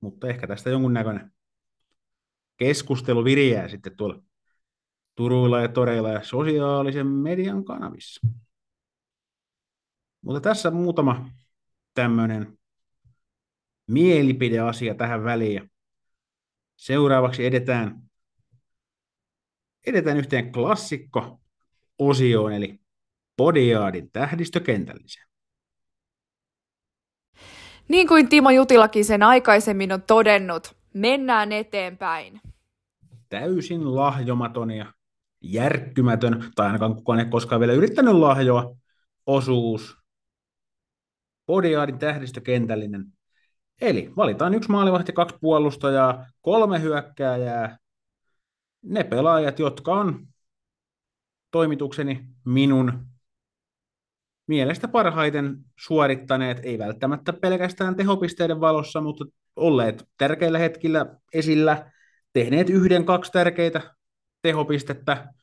Mutta ehkä tästä jonkunnäköinen keskustelu viriää sitten tuolla Turuilla ja Toreilla ja sosiaalisen median kanavissa. Mutta tässä muutama tämmöinen mielipideasia tähän väliin. Seuraavaksi edetään, edetään yhteen klassikko osioon, eli Podiaadin tähdistökentälliseen. Niin kuin Timo Jutilakin sen aikaisemmin on todennut, mennään eteenpäin. Täysin lahjomaton ja järkkymätön, tai ainakaan kukaan ei koskaan vielä yrittänyt lahjoa, osuus, Podiaadin tähdistökentällinen. Eli valitaan yksi maalivahti, kaksi puolustajaa, kolme hyökkääjää, ne pelaajat, jotka on toimitukseni minun mielestä parhaiten suorittaneet, ei välttämättä pelkästään tehopisteiden valossa, mutta olleet tärkeillä hetkillä esillä, tehneet yhden, kaksi tärkeitä tehopistettä,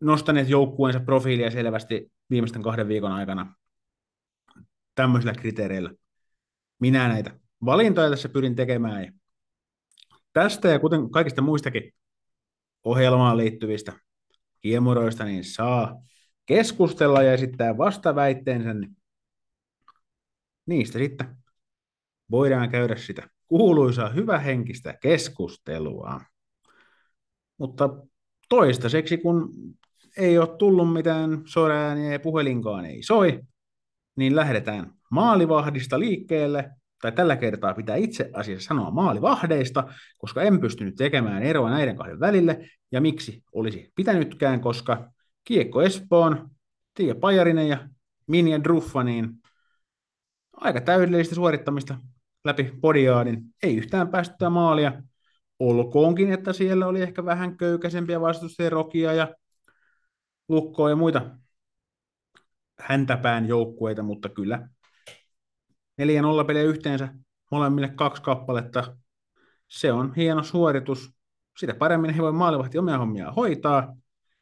nostaneet joukkueensa profiilia selvästi viimeisten kahden viikon aikana tämmöisillä kriteereillä. Minä näitä valintoja tässä pyrin tekemään. Ja tästä ja kuten kaikista muistakin ohjelmaan liittyvistä kiemuroista, niin saa keskustella ja esittää vastaväitteensä, niin niistä sitten voidaan käydä sitä kuuluisaa hyvähenkistä keskustelua. Mutta toistaiseksi, kun ei ole tullut mitään sorääniä ja puhelinkaan ei soi, niin lähdetään maalivahdista liikkeelle, tai tällä kertaa pitää itse asiassa sanoa maalivahdeista, koska en pystynyt tekemään eroa näiden kahden välille, ja miksi olisi pitänytkään, koska Kiekko Espoon, Tiia Pajarinen ja Minja Druffa, niin aika täydellistä suorittamista läpi podiaadin. Ei yhtään päästettyä maalia. Olkoonkin, että siellä oli ehkä vähän köykäisempiä vastustajia, Rokia ja Lukkoa ja muita häntäpään joukkueita, mutta kyllä 4-0 pelejä yhteensä molemmille kaksi kappaletta. Se on hieno suoritus. Sitä paremmin he voi maalivahti omia hommia hoitaa.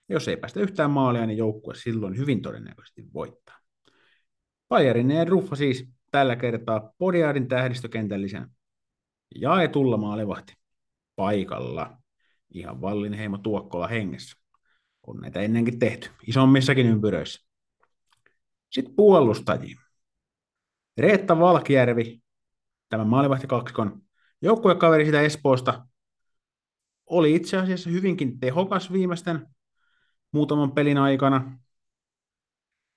Jos ei päästä yhtään maalia, niin joukkue silloin hyvin todennäköisesti voittaa. Bayerin ja Ruffa siis tällä kertaa Podiadin tähdistökentällisen jaetulla maalivahti paikalla. Ihan Vallinheimo Tuokkola hengessä. On näitä ennenkin tehty, isommissakin ympyröissä. Sitten puolustajia. Reetta Valkjärvi, tämä maalivahti kaksikon joukkuekaveri sitä Espoosta, oli itse asiassa hyvinkin tehokas viimeisten muutaman pelin aikana,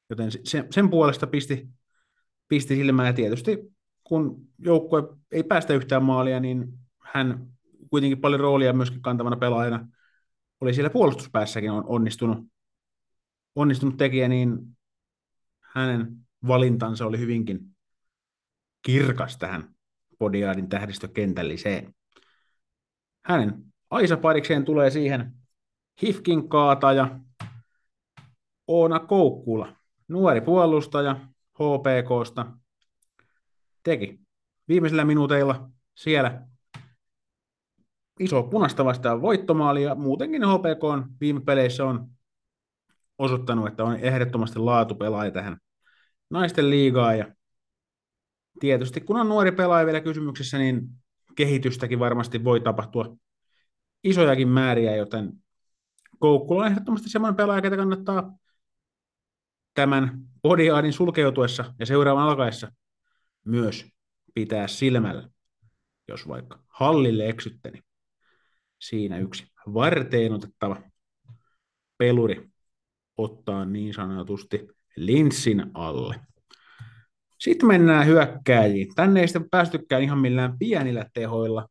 joten sen, sen puolesta pisti, pisti silmään, ja tietysti kun joukkue ei päästä yhtään maalia, niin hän kuitenkin paljon roolia myöskin kantavana pelaajana oli siellä puolustuspäässäkin on onnistunut, onnistunut tekijä, niin hänen valintansa oli hyvinkin kirkas tähän Podiaadin tähdistökentälliseen. Hänen Aisa-parikseen tulee siihen Hifkin kaataja Oona Koukkula, nuori puolustaja HPKsta, teki viimeisillä minuuteilla siellä iso punasta vastaan voittomaali ja muutenkin HPK on viime peleissä on osoittanut, että on ehdottomasti laatupelaaja tähän naisten liigaan ja tietysti kun on nuori pelaaja vielä kysymyksessä, niin kehitystäkin varmasti voi tapahtua isojakin määriä, joten Koukkula on ehdottomasti semmoinen pelaaja, ketä kannattaa tämän podiaadin sulkeutuessa ja seuraavan alkaessa myös pitää silmällä, jos vaikka hallille eksytte, niin siinä yksi varteen otettava peluri ottaa niin sanotusti linssin alle. Sitten mennään hyökkääjiin. Tänne ei sitten päästykään ihan millään pienillä tehoilla.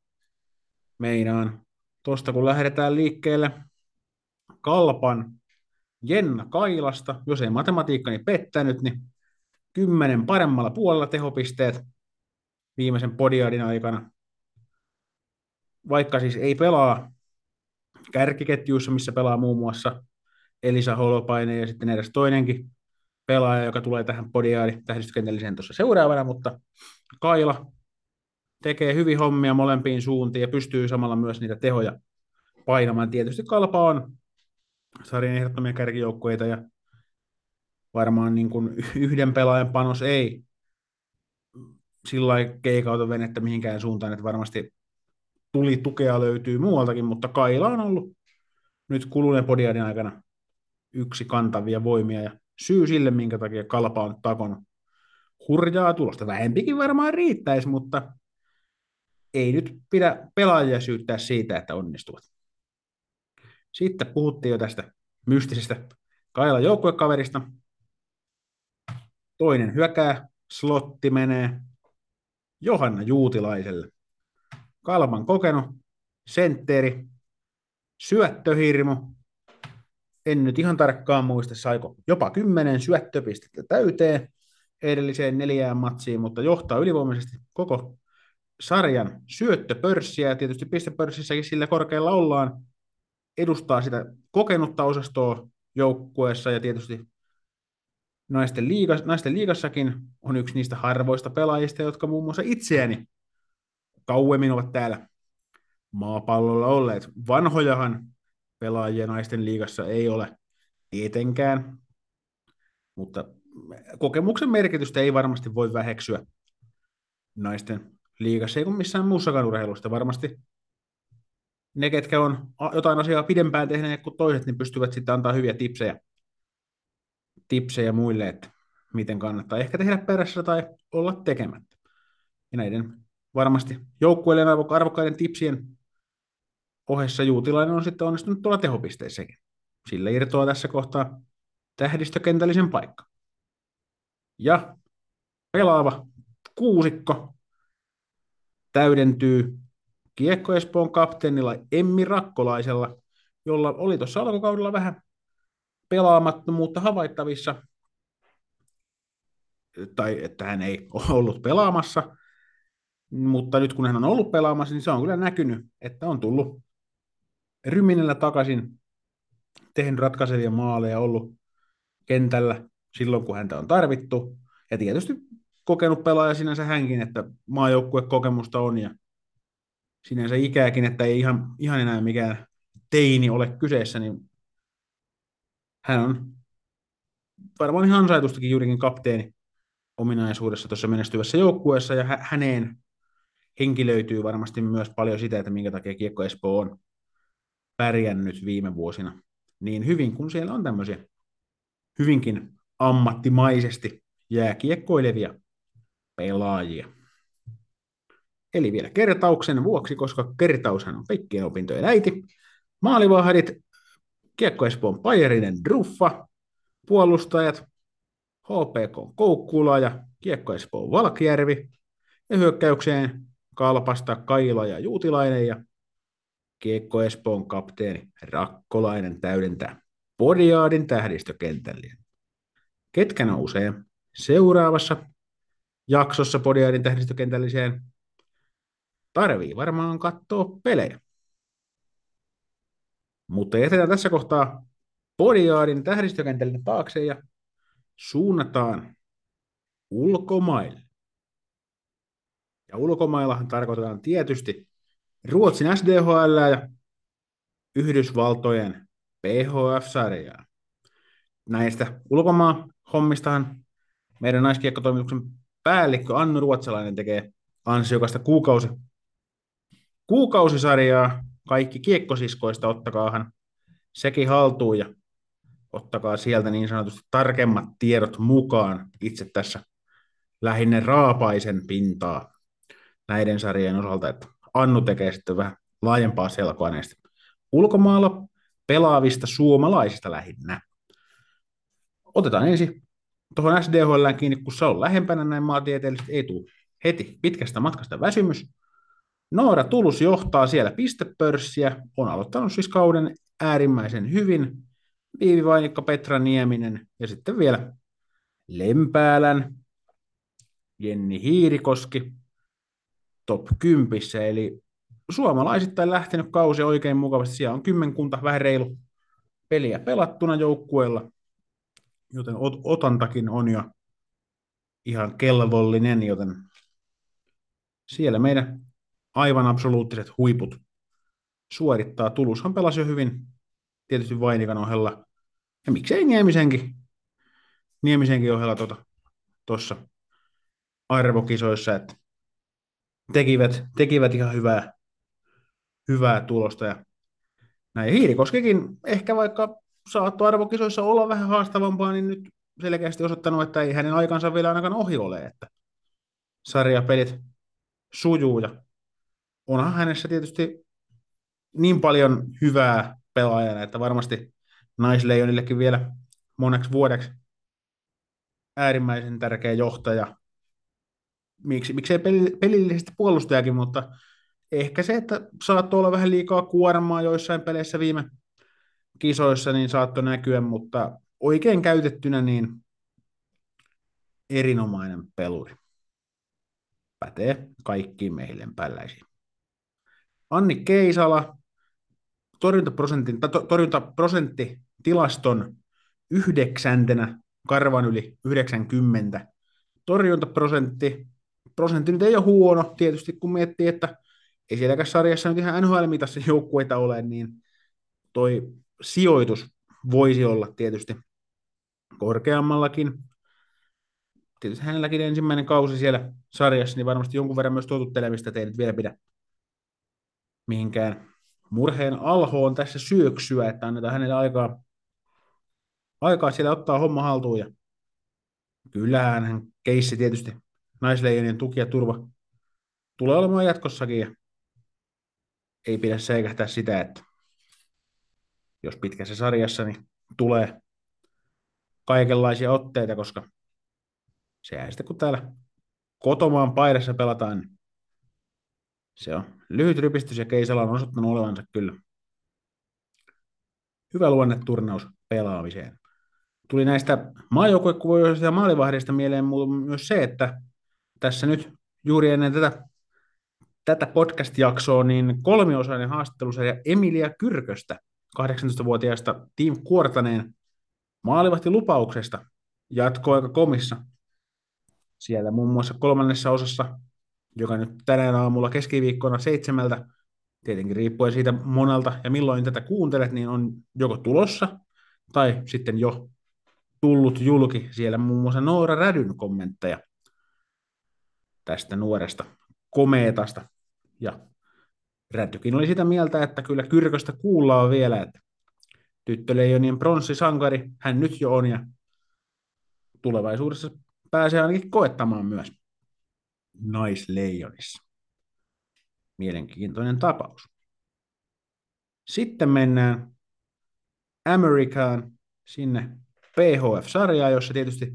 Meinaan tuosta kun lähdetään liikkeelle Kalpan Jenna Kailasta, jos ei matematiikkani pettänyt, niin kymmenen paremmalla puolella tehopisteet viimeisen podiadin aikana. Vaikka siis ei pelaa kärkiketjuissa, missä pelaa muun muassa Elisa Holopainen ja sitten edes toinenkin pelaaja, joka tulee tähän podiaadi tähdistökentälliseen tuossa seuraavana, mutta Kaila tekee hyvin hommia molempiin suuntiin ja pystyy samalla myös niitä tehoja painamaan. Tietysti Kalpa on sarjan ehdottomia kärkijoukkueita ja varmaan niin kuin yhden pelaajan panos ei sillä keikauta venettä mihinkään suuntaan, että varmasti tuli tukea löytyy muualtakin, mutta Kaila on ollut nyt kuluneen podiadin aikana yksi kantavia voimia ja syy sille, minkä takia Kalpa on takon hurjaa tulosta. Vähempikin varmaan riittäisi, mutta ei nyt pidä pelaajia syyttää siitä, että onnistuvat. Sitten puhuttiin jo tästä mystisestä Kaila joukkuekaverista. Toinen hyökää, slotti menee Johanna Juutilaiselle. Kalman kokenut, sentteri, syöttöhirmu, en nyt ihan tarkkaan muista, saiko jopa kymmenen syöttöpistettä täyteen edelliseen neljään matsiin, mutta johtaa ylivoimaisesti koko sarjan syöttöpörssiä, ja tietysti pistepörssissäkin sillä korkealla ollaan, edustaa sitä kokenutta osastoa joukkueessa, ja tietysti naisten, liigas, naisten liigassakin on yksi niistä harvoista pelaajista, jotka muun muassa itseäni kauemmin ovat täällä maapallolla olleet. Vanhojahan pelaajia naisten liigassa ei ole tietenkään, mutta kokemuksen merkitystä ei varmasti voi väheksyä naisten liigassa, ei kuin missään muussakaan urheilusta. Varmasti ne, ketkä on jotain asiaa pidempään tehneet kuin toiset, niin pystyvät sitten antaa hyviä tipsejä, tipsejä muille, että miten kannattaa ehkä tehdä perässä tai olla tekemättä. Ja näiden varmasti joukkueiden arvokkaiden tipsien ohessa Juutilainen on sitten onnistunut tuolla tehopisteissäkin. Sillä irtoaa tässä kohtaa tähdistökentällisen paikka. Ja pelaava kuusikko täydentyy Kiekko Espoon kapteenilla Emmi Rakkolaisella, jolla oli tuossa alkukaudella vähän pelaamattomuutta havaittavissa, tai että hän ei [laughs] ollut pelaamassa, mutta nyt kun hän on ollut pelaamassa, niin se on kyllä näkynyt, että on tullut Ryminellä takaisin, tehnyt ratkaisevia maaleja, ollut kentällä silloin, kun häntä on tarvittu, ja tietysti kokenut pelaaja sinänsä hänkin, että maajoukkuekokemusta on, ja sinänsä ikääkin, että ei ihan, ihan enää mikään teini ole kyseessä, niin hän on varmaan ihan ansaitustakin juurikin kapteeni ominaisuudessa tuossa menestyvässä joukkueessa, ja hä- häneen henkilöityy varmasti myös paljon sitä, että minkä takia Kiekko Espoo on pärjännyt viime vuosina niin hyvin, kun siellä on tämmöisiä hyvinkin ammattimaisesti jääkiekkoilevia pelaajia. Eli vielä kertauksen vuoksi, koska kertaushan on kaikkien opintojen äiti. Maalivahdit, Kiekko Espoon Pajerinen Druffa, puolustajat, HPK Koukkula ja Kiekko Espoon Valkjärvi, ja hyökkäykseen Kalpasta Kaila ja Juutilainen ja Kiekko Espoon kapteeni Rakkolainen täydentää Podiaadin tähdistökentällinen. Ketkä nousee seuraavassa jaksossa Podiaadin tähdistökentälliseen? Tarvii varmaan katsoa pelejä. Mutta jätetään tässä kohtaa Podiaadin tähdistökentällinen taakse ja suunnataan ulkomaille. Ja ulkomaillahan tarkoitetaan tietysti Ruotsin SDHL ja Yhdysvaltojen PHF-sarjaa. Näistä ulkomaan hommistahan meidän naiskiekkotoimituksen päällikkö Annu Ruotsalainen tekee ansiokasta kuukausi, kuukausisarjaa. Kaikki kiekkosiskoista ottakaahan sekin haltuun ja ottakaa sieltä niin sanotusti tarkemmat tiedot mukaan. Itse tässä lähinnä raapaisen pintaa näiden sarjien osalta, että Annu tekee sitten vähän laajempaa selkoa näistä ulkomailla pelaavista suomalaisista lähinnä. Otetaan ensin tuohon SDHL kiinni, kun se on lähempänä näin maantieteellisesti, ei tule heti pitkästä matkasta väsymys. Noora Tulus johtaa siellä pistepörssiä, on aloittanut siis kauden äärimmäisen hyvin. Viivi Vainikka, Petra Nieminen ja sitten vielä Lempäälän, Jenni Hiirikoski, top 10, eli suomalaisittain lähtenyt kausi oikein mukavasti. Siellä on kymmenkunta, vähän reilu peliä pelattuna joukkueella, joten ot- otantakin on jo ihan kelvollinen, joten siellä meidän aivan absoluuttiset huiput suorittaa. Tulushan pelasi jo hyvin, tietysti Vainikan ohella, ja miksei Niemisenkin, Niemisenkin ohella tuossa tota, arvokisoissa, että tekivät, tekivät ihan hyvää, hyvää tulosta. Ja näin Hiirikoskikin ehkä vaikka saattoi arvokisoissa olla vähän haastavampaa, niin nyt selkeästi osoittanut, että ei hänen aikansa vielä ainakaan ohi ole, että sarjapelit sujuu ja onhan hänessä tietysti niin paljon hyvää pelaajana, että varmasti naisleijonillekin vielä moneksi vuodeksi äärimmäisen tärkeä johtaja miksi, miksei pelillisesti puolustajakin, mutta ehkä se, että saattoi olla vähän liikaa kuormaa joissain peleissä viime, kisoissa niin saattoi näkyä, mutta oikein käytettynä niin erinomainen peluri. Pätee kaikkiin meille pälläisiin. Anni Keisala, torjuntaprosentin, to, torjuntaprosentti tilaston yhdeksäntenä, karvan yli 90. Torjuntaprosentti, prosentti nyt ei ole huono, tietysti kun miettii, että ei sielläkään sarjassa nyt ihan NHL-mitassa joukkueita ole, niin toi sijoitus voisi olla tietysti korkeammallakin. Tietysti hänelläkin ensimmäinen kausi siellä sarjassa, niin varmasti jonkun verran myös totuttelemista ei nyt vielä pidä mihinkään murheen alhoon tässä syöksyä, että annetaan hänelle aikaa, aikaa siellä ottaa homma haltuun. Ja kyllähän hän keissi tietysti naisleijonien tuki ja turva tulee olemaan jatkossakin. Ja ei pidä säikähtää sitä, että jos pitkässä sarjassa niin tulee kaikenlaisia otteita, koska sehän sitten kun täällä kotomaan paidassa pelataan, niin se on lyhyt rypistys ja Keisala on osoittanut olevansa kyllä hyvä luonne turnaus pelaamiseen. Tuli näistä maajoukkuekuvoista ja maalivahdeista mieleen myös se, että tässä nyt juuri ennen tätä, tätä podcast-jaksoa niin kolmiosainen haastattelusarja Emilia Kyrköstä, 18-vuotiaasta Team Kuortaneen maalivahti lupauksesta jatkoaika komissa. Siellä muun muassa kolmannessa osassa joka nyt tänään aamulla keskiviikkona seitsemältä, tietenkin riippuen siitä monelta ja milloin tätä kuuntelet, niin on joko tulossa tai sitten jo tullut julki siellä muun muassa Noora Rädyn kommentteja tästä nuoresta komeetasta. Ja Rädykin oli sitä mieltä, että kyllä Kyrköstä kuullaan vielä, että tyttöleijonien pronssisankari hän nyt jo on ja tulevaisuudessa pääsee ainakin koettamaan myös naisleijonissa. Mielenkiintoinen tapaus. Sitten mennään Amerikaan sinne PHF-sarjaan, jossa tietysti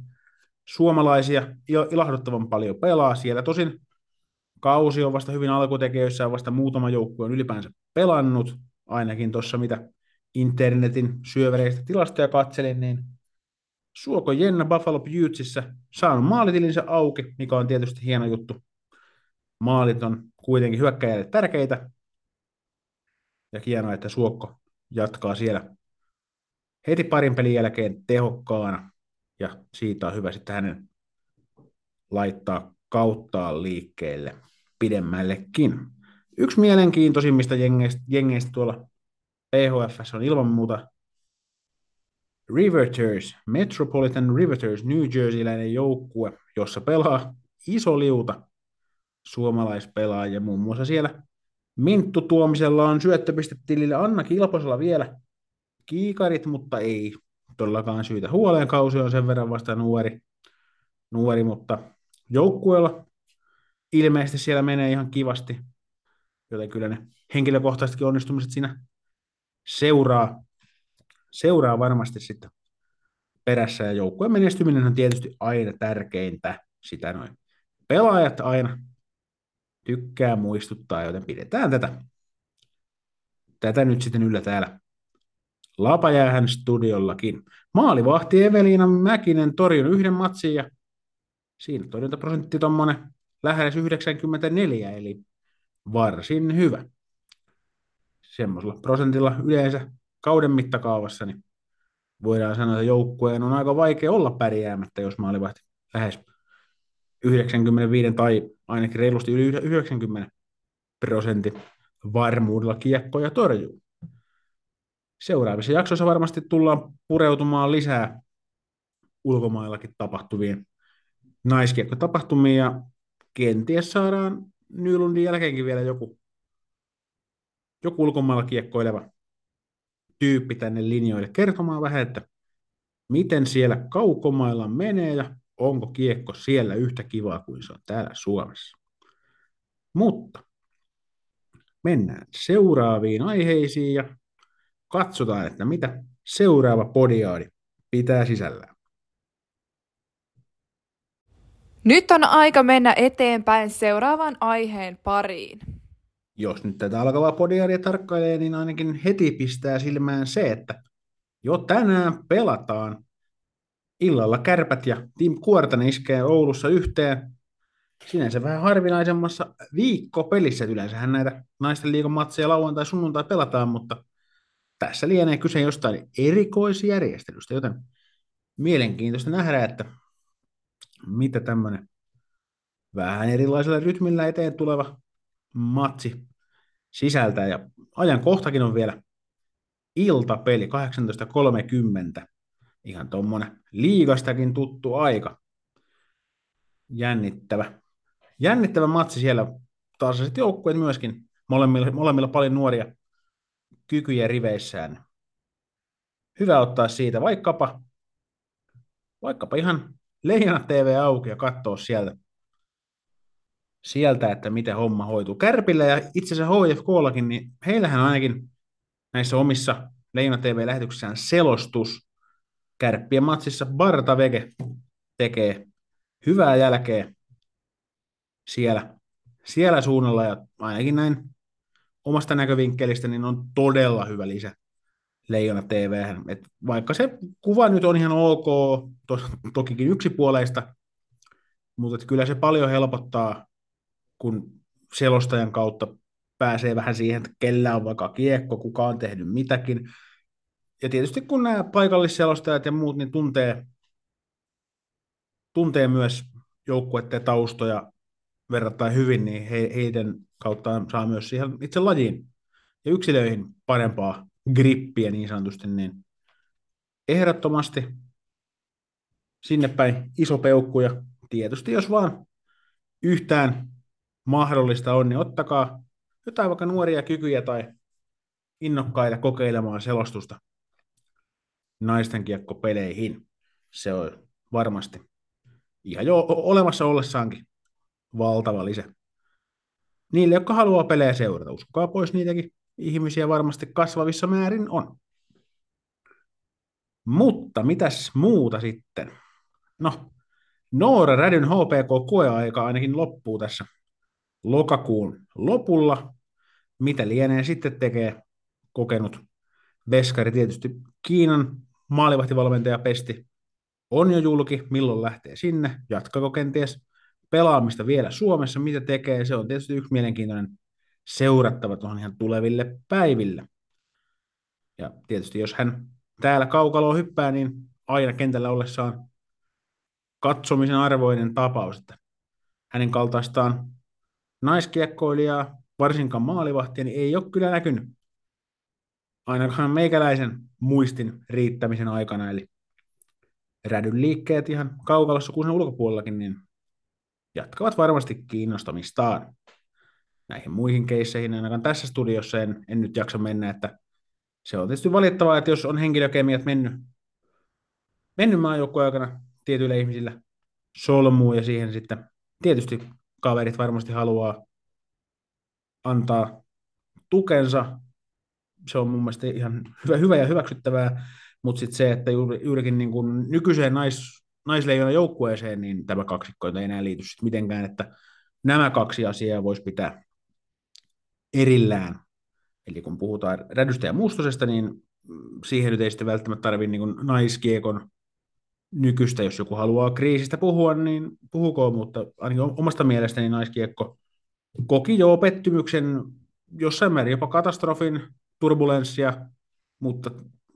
suomalaisia ilahduttavan paljon pelaa. Siellä tosin kausi on vasta hyvin alkutekijöissä ja vasta muutama joukkue on ylipäänsä pelannut, ainakin tuossa mitä internetin syövereistä tilastoja katselin, niin Suoko Jenna Buffalo Beautsissä saanut maalitilinsä auki, mikä on tietysti hieno juttu. Maalit on kuitenkin hyökkäjälle tärkeitä. Ja hienoa, että Suokko jatkaa siellä heti parin pelin jälkeen tehokkaana. Ja siitä on hyvä sitten hänen laittaa kauttaan liikkeelle pidemmällekin. Yksi mielenkiintoisimmista jengeistä, jengeistä tuolla PHF on ilman muuta Riveters, Metropolitan Riveters, New Jerseyläinen joukkue, jossa pelaa iso liuta suomalaispelaajia. Muun muassa siellä Minttu Tuomisella on syöttöpistetilille Anna Kilposella vielä kiikarit, mutta ei todellakaan syytä huoleen. Kausi on sen verran vasta nuori, nuori mutta joukkueella ilmeisesti siellä menee ihan kivasti, joten kyllä ne henkilökohtaisesti onnistumiset siinä seuraa seuraa varmasti sitten perässä ja joukkueen menestyminen on tietysti aina tärkeintä. Sitä noin pelaajat aina tykkää muistuttaa, joten pidetään tätä, tätä nyt sitten yllä täällä Lapajäähän studiollakin. Maalivahti Eveliina Mäkinen torjun yhden matsin ja siinä torjuntaprosentti tuommoinen lähes 94, eli varsin hyvä. Semmoisella prosentilla yleensä kauden mittakaavassa, niin voidaan sanoa, että joukkueen on aika vaikea olla pärjäämättä, jos maalivahti lähes 95 tai ainakin reilusti yli 90 prosentin varmuudella kiekkoja torjuu. Seuraavissa jaksoissa varmasti tullaan pureutumaan lisää ulkomaillakin tapahtuvien naiskiekkotapahtumiin ja kenties saadaan Nylundin jälkeenkin vielä joku, joku ulkomailla kiekkoileva tyyppi tänne linjoille kertomaan vähän, että miten siellä kaukomailla menee ja onko kiekko siellä yhtä kivaa kuin se on täällä Suomessa. Mutta mennään seuraaviin aiheisiin ja katsotaan, että mitä seuraava podiaadi pitää sisällään. Nyt on aika mennä eteenpäin seuraavan aiheen pariin jos nyt tätä alkavaa podiaaria tarkkailee, niin ainakin heti pistää silmään se, että Jo tänään pelataan illalla kärpät ja Tim Kuortan iskee Oulussa yhteen sinänsä vähän harvinaisemmassa viikkopelissä. Yleensähän näitä naisten liigan matseja lauantai sunnuntai pelataan, mutta tässä lienee kyse jostain erikoisjärjestelystä, joten mielenkiintoista nähdä, että mitä tämmöinen vähän erilaisella rytmillä eteen tuleva matsi sisältää. Ja ajankohtakin on vielä iltapeli 18.30. Ihan tuommoinen liigastakin tuttu aika. Jännittävä. Jännittävä matsi siellä. Taas joukkueet myöskin. Molemmilla, molemmilla paljon nuoria kykyjä riveissään. Hyvä ottaa siitä vaikkapa, vaikkapa ihan Leijana TV auki ja katsoa sieltä, sieltä, että miten homma hoituu. Kärpillä ja itse asiassa HFKllakin, niin heillähän ainakin näissä omissa Leijana TV-lähetyksissään selostus. Kärppien matsissa Barta Vege tekee hyvää jälkeä siellä, siellä suunnalla ja ainakin näin omasta näkövinkkelistä niin on todella hyvä lisä Leijona TV. Vaikka se kuva nyt on ihan ok, to, tokikin yksipuoleista, mutta kyllä se paljon helpottaa, kun selostajan kautta pääsee vähän siihen, että kellä on vaikka kiekko, kuka on tehnyt mitäkin. Ja tietysti kun nämä paikallisselostajat ja muut niin tuntee, tuntee myös joukkueiden taustoja verrattain hyvin, niin he, heidän kauttaan saa myös siihen itse lajiin ja yksilöihin parempaa grippiä niin sanotusti, niin ehdottomasti sinne päin iso peukku ja tietysti jos vaan yhtään mahdollista on, niin ottakaa jotain vaikka nuoria kykyjä tai innokkaita kokeilemaan selostusta naisten kiekkopeleihin. Se on varmasti ihan jo olemassa ollessaankin valtava lisä. Niille, jotka haluaa pelejä seurata, uskokaa pois niitäkin ihmisiä varmasti kasvavissa määrin on. Mutta mitäs muuta sitten? No, Noora Rädyn HPK-koeaika ainakin loppuu tässä lokakuun lopulla. Mitä lienee sitten tekee kokenut veskari tietysti Kiinan maalivahtivalmentaja Pesti on jo julki, milloin lähtee sinne, jatkako kenties pelaamista vielä Suomessa, mitä tekee, se on tietysti yksi mielenkiintoinen seurattava tuohon ihan tuleville päiville. Ja tietysti jos hän täällä kaukaloa hyppää, niin aina kentällä ollessaan katsomisen arvoinen tapaus, että hänen kaltaistaan naiskiekkoilijaa, varsinkaan maalivahtia, niin ei ole kyllä näkynyt ainakaan meikäläisen muistin riittämisen aikana, eli rädyn liikkeet ihan kaukalossa kuin sen ulkopuolellakin, niin jatkavat varmasti kiinnostamistaan. Näihin muihin keisseihin ainakaan tässä studiossa en, en nyt jaksa mennä, että se on tietysti valittavaa, että jos on henkilökemiat mennyt, mennyt maajoukkueen aikana tietyillä ihmisillä solmuun ja siihen sitten tietysti kaverit varmasti haluaa antaa tukensa. Se on mun mielestä ihan hyvä, hyvä ja hyväksyttävää, mutta sitten se, että juuri, juurikin niin kuin nykyiseen nais, naisleijonan joukkueeseen, niin tämä kaksikko ei enää liity sit mitenkään, että nämä kaksi asiaa voisi pitää erillään. Eli kun puhutaan rädystä ja mustosesta, niin siihen nyt ei sitten välttämättä tarvitse niin naiskiekon nykyistä, jos joku haluaa kriisistä puhua, niin puhukoon, mutta ainakin omasta mielestäni naiskiekko koki jo pettymyksen, jossain määrin jopa katastrofin, turbulenssia, mutta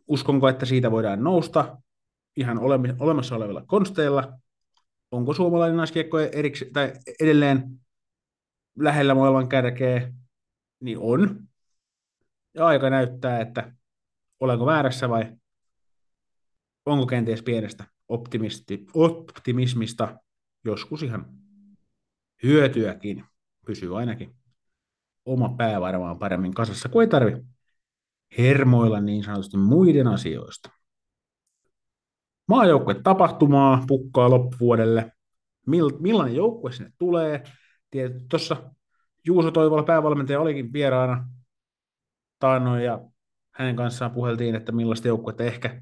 uskonko, että siitä voidaan nousta ihan ole, olemassa olevilla konsteilla. Onko suomalainen naiskiekko eriksi, tai edelleen lähellä maailman kärkeä? Niin on. Ja aika näyttää, että olenko väärässä vai onko kenties pienestä optimisti, optimismista joskus ihan hyötyäkin. Pysyy ainakin oma pää varmaan paremmin kasassa, kun ei tarvi hermoilla niin sanotusti muiden asioista. Maajoukkue tapahtumaa pukkaa loppuvuodelle. Millainen joukkue sinne tulee? Tuossa Juuso Toivola päävalmentaja olikin vieraana taannoin ja hänen kanssaan puheltiin, että millaista joukkuetta ehkä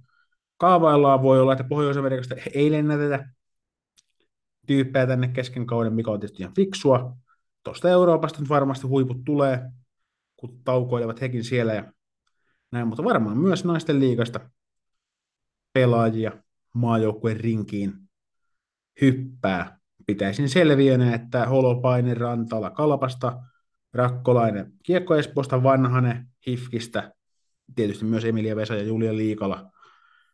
kaavaillaan. Voi olla, että Pohjois-Amerikasta ei lennätetä tyyppejä tänne kesken kauden, mikä on tietysti ihan fiksua. Tuosta Euroopasta nyt varmasti huiput tulee, kun taukoilevat hekin siellä ja näin, mutta varmaan myös naisten liigasta pelaajia maajoukkueen rinkiin hyppää. Pitäisin selviönä, että Holopainen Rantala Kalpasta, Rakkolainen Kiekko Espoosta, Vanhanen Hifkistä, tietysti myös Emilia Vesa ja Julia Liikala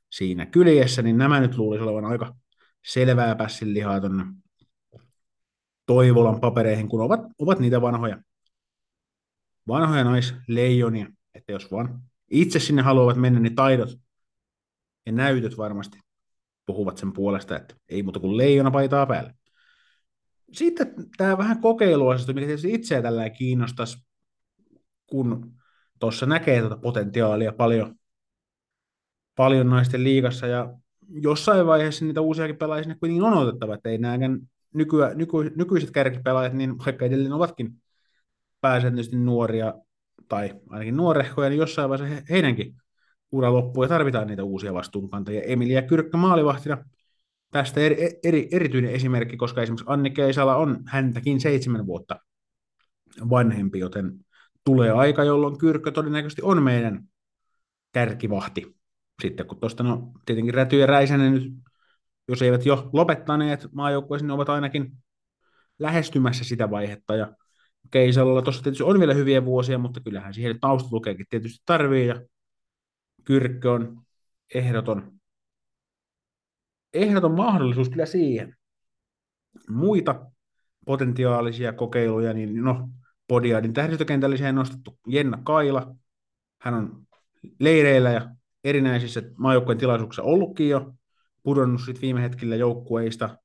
siinä kyljessä, niin nämä nyt luulisi olevan aika selvää pässin lihaa tuonne Toivolan papereihin, kun ovat, ovat niitä vanhoja, vanhoja naisleijonia, että jos vaan itse sinne haluavat mennä, niin taidot ja näytöt varmasti puhuvat sen puolesta, että ei muuta kuin leijona paitaa päälle. Sitten tämä vähän kokeiluasioista, mikä tietysti itseä tällä kiinnostaisi, kun tuossa näkee tuota potentiaalia paljon, paljon naisten liigassa ja jossain vaiheessa niitä uusiakin pelaajia sinne kuitenkin on otettava, että ei nämä nykyä, nyky, nykyiset kärkipelaajat, niin vaikka edelleen ovatkin pääsääntöisesti nuoria tai ainakin nuorehkoja, niin jossain vaiheessa he, heidänkin ura loppuu ja tarvitaan niitä uusia vastuunkantajia. Emilia Kyrkkä maalivahtina tästä eri, eri, erityinen esimerkki, koska esimerkiksi Anni Keisala on häntäkin seitsemän vuotta vanhempi, joten tulee aika, jolloin Kyrkkö todennäköisesti on meidän kärkivahti. Sitten kun tuosta, no tietenkin Räty ja Räisänen nyt, jos eivät jo lopettaneet maajoukkueeseen, niin ovat ainakin lähestymässä sitä vaihetta. Ja Keisalalla tuossa tietysti on vielä hyviä vuosia, mutta kyllähän siihen taustatukeekin tietysti tarvii. Ja Kyrkkö on ehdoton, ehdoton mahdollisuus kyllä siihen. Muita potentiaalisia kokeiluja, niin no, Podiadin tähdistökentälliseen nostettu Jenna Kaila. Hän on leireillä ja erinäisissä maajoukkueen tilaisuuksissa ollutkin jo, pudonnut sitten viime hetkillä joukkueista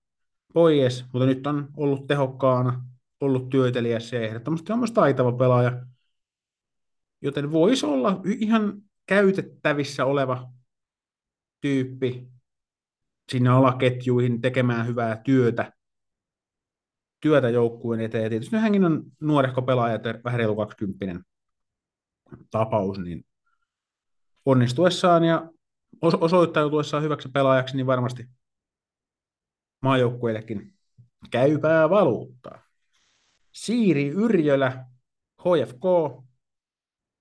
pois, mutta nyt on ollut tehokkaana, ollut työtelijässä ja ehdottomasti on myös taitava pelaaja, joten voisi olla ihan käytettävissä oleva tyyppi sinne alaketjuihin tekemään hyvää työtä, työtä joukkueen eteen. Tietysti hänkin on nuorehko pelaaja, vähän reilu 20 tapaus, niin onnistuessaan ja osoittautuessaan hyväksi pelaajaksi, niin varmasti maajoukkueillekin käypää valuuttaa. Siiri Yrjölä, HFK,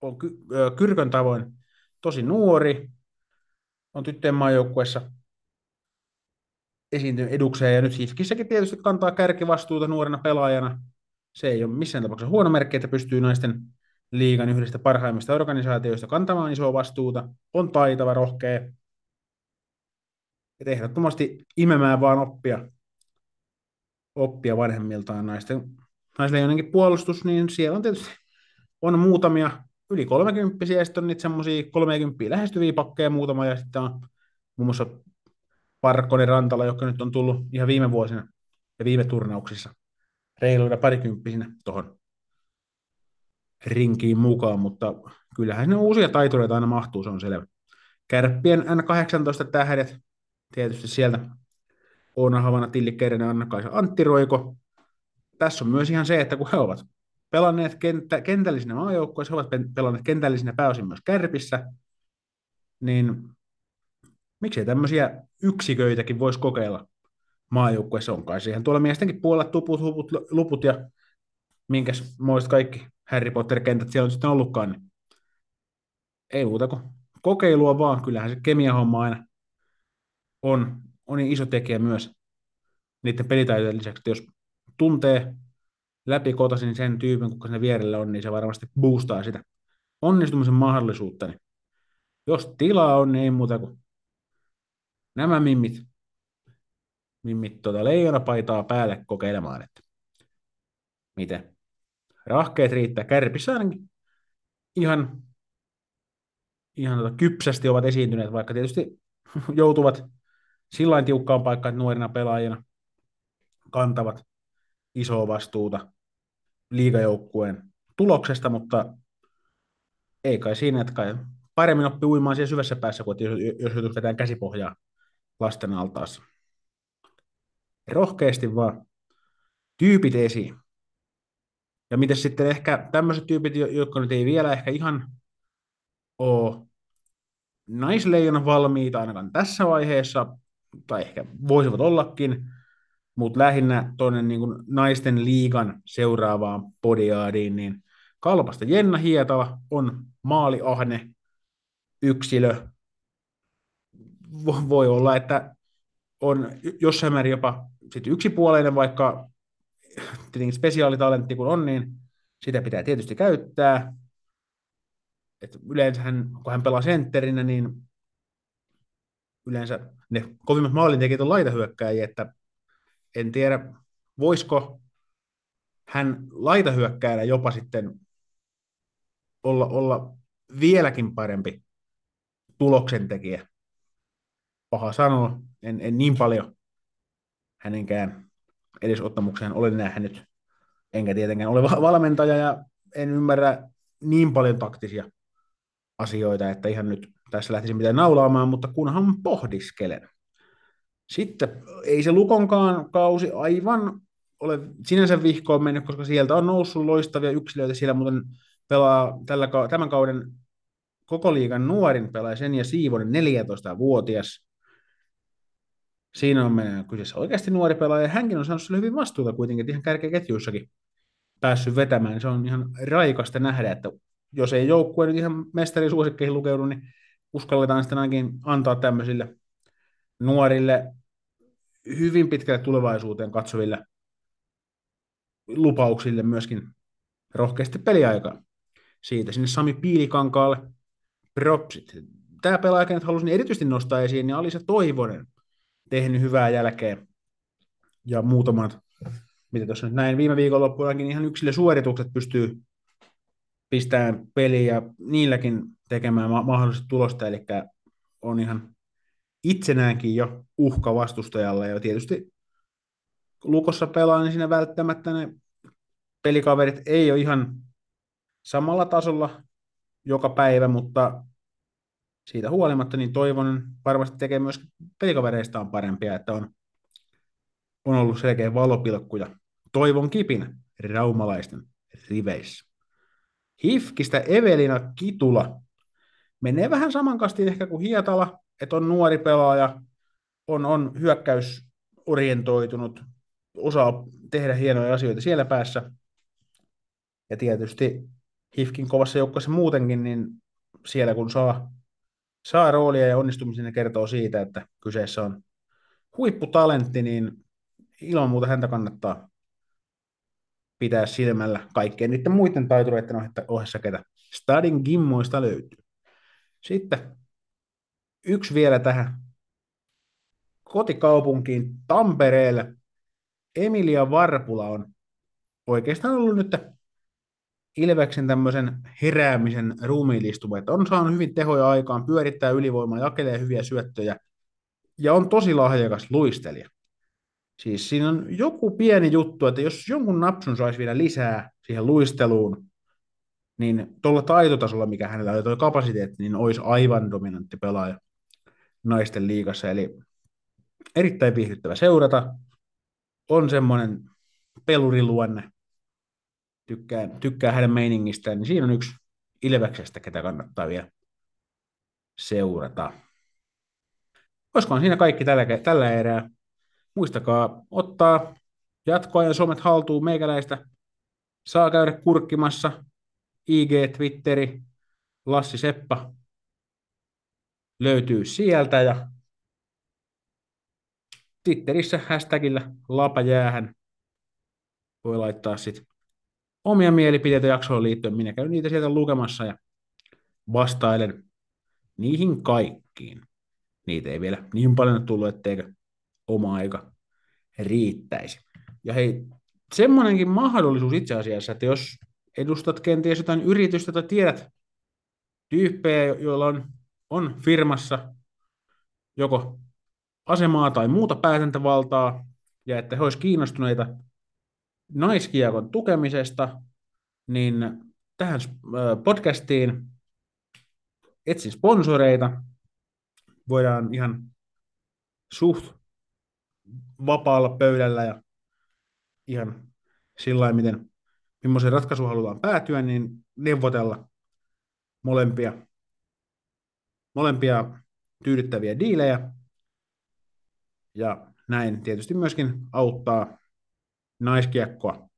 on ky- Kyrkön tavoin tosi nuori, on tyttöjen maajoukkueessa esiintynyt edukseen ja nyt Hifkissäkin tietysti kantaa kärkivastuuta nuorena pelaajana. Se ei ole missään tapauksessa huono merkki, että pystyy naisten liigan yhdestä parhaimmista organisaatioista kantamaan isoa vastuuta, on taitava, rohkea, et ehdottomasti imemään vaan oppia, oppia vanhemmiltaan naisten, naisten jonnekin puolustus, niin siellä on tietysti on muutamia yli 30 ja sitten on niitä semmoisia 30 lähestyviä pakkeja muutama, ja sitten on muun muassa Parkkonen Rantala, joka nyt on tullut ihan viime vuosina ja viime turnauksissa reiluina parikymppisinä tuohon rinkiin mukaan, mutta kyllähän ne uusia taitureita aina mahtuu, se on selvä. Kärppien N18 tähdet, tietysti sieltä Oona Havana, Tilli Kerinen, Anna-Kaisa, Antti Roiko. Tässä on myös ihan se, että kun he ovat pelanneet kenttä, kentällisinä maajoukkoissa, he ovat pelanneet kentällisinä pääosin myös Kärpissä, niin miksei tämmöisiä yksiköitäkin voisi kokeilla maajoukkueessa on kai siihen tuolla miestenkin puolella tuput, huput, luput ja minkäs muist kaikki Harry Potter-kentät siellä on sitten ollutkaan, niin ei muuta kuin kokeilua vaan. Kyllähän se kemiahomma aina on, on niin iso tekijä myös niiden pelitaitojen lisäksi, että jos tuntee läpikotaisin sen tyypin, kuka siinä vierellä on, niin se varmasti boostaa sitä onnistumisen mahdollisuutta. Niin jos tilaa on, niin ei muuta kuin nämä mimmit, mimmit tuota leijonapaitaa päälle kokeilemaan, että miten rahkeet riittää. Kärpissä ainakin ihan, ihan tota kypsästi ovat esiintyneet, vaikka tietysti [laughs] joutuvat sillä tiukkaan paikkaan, että nuorina pelaajina kantavat isoa vastuuta liigajoukkueen tuloksesta, mutta ei kai siinä, että kai paremmin oppii uimaan siellä syvässä päässä, kuin jos, jos joutuu vetämään käsipohjaa lasten altaassa. Rohkeasti vaan tyypit esiin. Ja miten sitten ehkä tämmöiset tyypit, jotka nyt ei vielä ehkä ihan ole naisleijon valmiita ainakaan tässä vaiheessa, tai ehkä voisivat ollakin, mutta lähinnä tuonne niin naisten liigan seuraavaan podiaadiin, niin Kalpasta Jenna Hietala on maaliahne yksilö, voi olla, että on jossain määrin jopa sit yksipuoleinen, vaikka tietenkin spesiaalitalentti kun on, niin sitä pitää tietysti käyttää. Et yleensä hän, kun hän pelaa sentterinä, niin yleensä ne kovimmat maalintekijät on laitahyökkäjiä, että en tiedä, voisiko hän laitahyökkäjänä jopa sitten olla, olla vieläkin parempi tuloksentekijä. Paha sanoa, en, en niin paljon hänenkään edesottamukseen ole nähnyt. Enkä tietenkään ole valmentaja ja en ymmärrä niin paljon taktisia asioita, että ihan nyt tässä lähtisin mitään naulaamaan, mutta kunhan pohdiskelen. Sitten ei se Lukonkaan kausi aivan ole sinänsä vihkoon mennyt, koska sieltä on noussut loistavia yksilöitä. Siellä muuten pelaa tällä, tämän kauden koko liigan nuorin pelaaja sen ja Siivonen 14-vuotias. Siinä on meidän kyseessä oikeasti nuori pelaaja. Hänkin on saanut hyvin vastuuta kuitenkin, että ihan kärkeketjuissakin päässyt vetämään. Se on ihan raikasta nähdä, että jos ei joukkue nyt ihan mestarisuosikkeihin lukeudu, niin uskalletaan sitten ainakin antaa tämmöisille nuorille hyvin pitkälle tulevaisuuteen katsoville lupauksille myöskin rohkeasti peliaikaa. Siitä sinne Sami Piilikankaalle propsit. Tämä pelaaja, kenet halusin erityisesti nostaa esiin, niin Alisa Toivonen tehnyt hyvää jälkeä. Ja muutamat, mitä tuossa nyt näin viime viikonloppuunakin, ihan yksilö suoritukset pystyy pistämään peliä ja niilläkin tekemään ma- mahdollisesti tulosta, eli on ihan itsenäänkin jo uhka vastustajalle, ja tietysti Lukossa pelaa, niin siinä välttämättä ne pelikaverit ei ole ihan samalla tasolla joka päivä, mutta siitä huolimatta niin toivon varmasti tekee myös pelikavereistaan parempia, että on, on ollut selkeä valopilkkuja. Toivon kipinä raumalaisten riveissä. Hifkistä Evelina Kitula menee vähän samankastiin ehkä kuin Hietala, että on nuori pelaaja, on, on hyökkäysorientoitunut, osaa tehdä hienoja asioita siellä päässä. Ja tietysti Hifkin kovassa joukkueessa muutenkin, niin siellä kun saa, saa roolia ja onnistumisen ja kertoo siitä, että kyseessä on huipputalentti, niin ilman muuta häntä kannattaa pitää silmällä kaikkien niiden muiden taitureiden ohessa, ketä Stadin gimmoista löytyy. Sitten yksi vielä tähän kotikaupunkiin Tampereelle. Emilia Varpula on oikeastaan ollut nyt Ilveksen tämmöisen heräämisen ruumiillistuma, että on saanut hyvin tehoja aikaan, pyörittää ylivoimaa, jakelee hyviä syöttöjä ja on tosi lahjakas luistelija. Siis siinä on joku pieni juttu, että jos jonkun napsun saisi vielä lisää siihen luisteluun, niin tuolla taitotasolla, mikä hänellä on, tuo kapasiteetti, niin olisi aivan dominantti pelaaja naisten liigassa. Eli erittäin viihdyttävä seurata. On semmoinen peluriluonne, tykkää, tykkää hänen meiningistään, niin siinä on yksi Ilveksestä, ketä kannattaa vielä seurata. Olisikohan siinä kaikki tällä, tällä erää. Muistakaa ottaa jatkoajan somet haltuun meikäläistä. Saa käydä kurkkimassa IG, Twitteri, Lassi Seppa löytyy sieltä ja Twitterissä hashtagillä lapajäähän voi laittaa sitten omia mielipiteitä jaksoon liittyen. Minä käyn niitä sieltä lukemassa ja vastailen niihin kaikkiin. Niitä ei vielä niin paljon tullut, etteikö oma aika riittäisi. Ja hei, semmoinenkin mahdollisuus itse asiassa, että jos edustat kenties jotain yritystä tai tiedät tyyppejä, joilla on, on firmassa joko asemaa tai muuta päätäntävaltaa, ja että he olisivat kiinnostuneita naiskiekon tukemisesta, niin tähän podcastiin etsin sponsoreita. Voidaan ihan suht vapaalla pöydällä ja ihan sillä miten millaisen ratkaisu halutaan päätyä, niin neuvotella molempia, molempia tyydyttäviä diilejä ja näin tietysti myöskin auttaa naiskiekkoa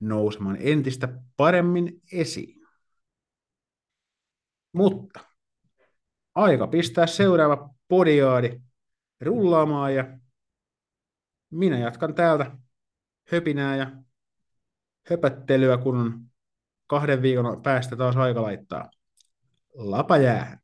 nousemaan entistä paremmin esiin. Mutta aika pistää seuraava podiaadi rullaamaan ja minä jatkan täältä höpinää ja höpöttelyä, kun on kahden viikon päästä taas aika laittaa lapa jäähän.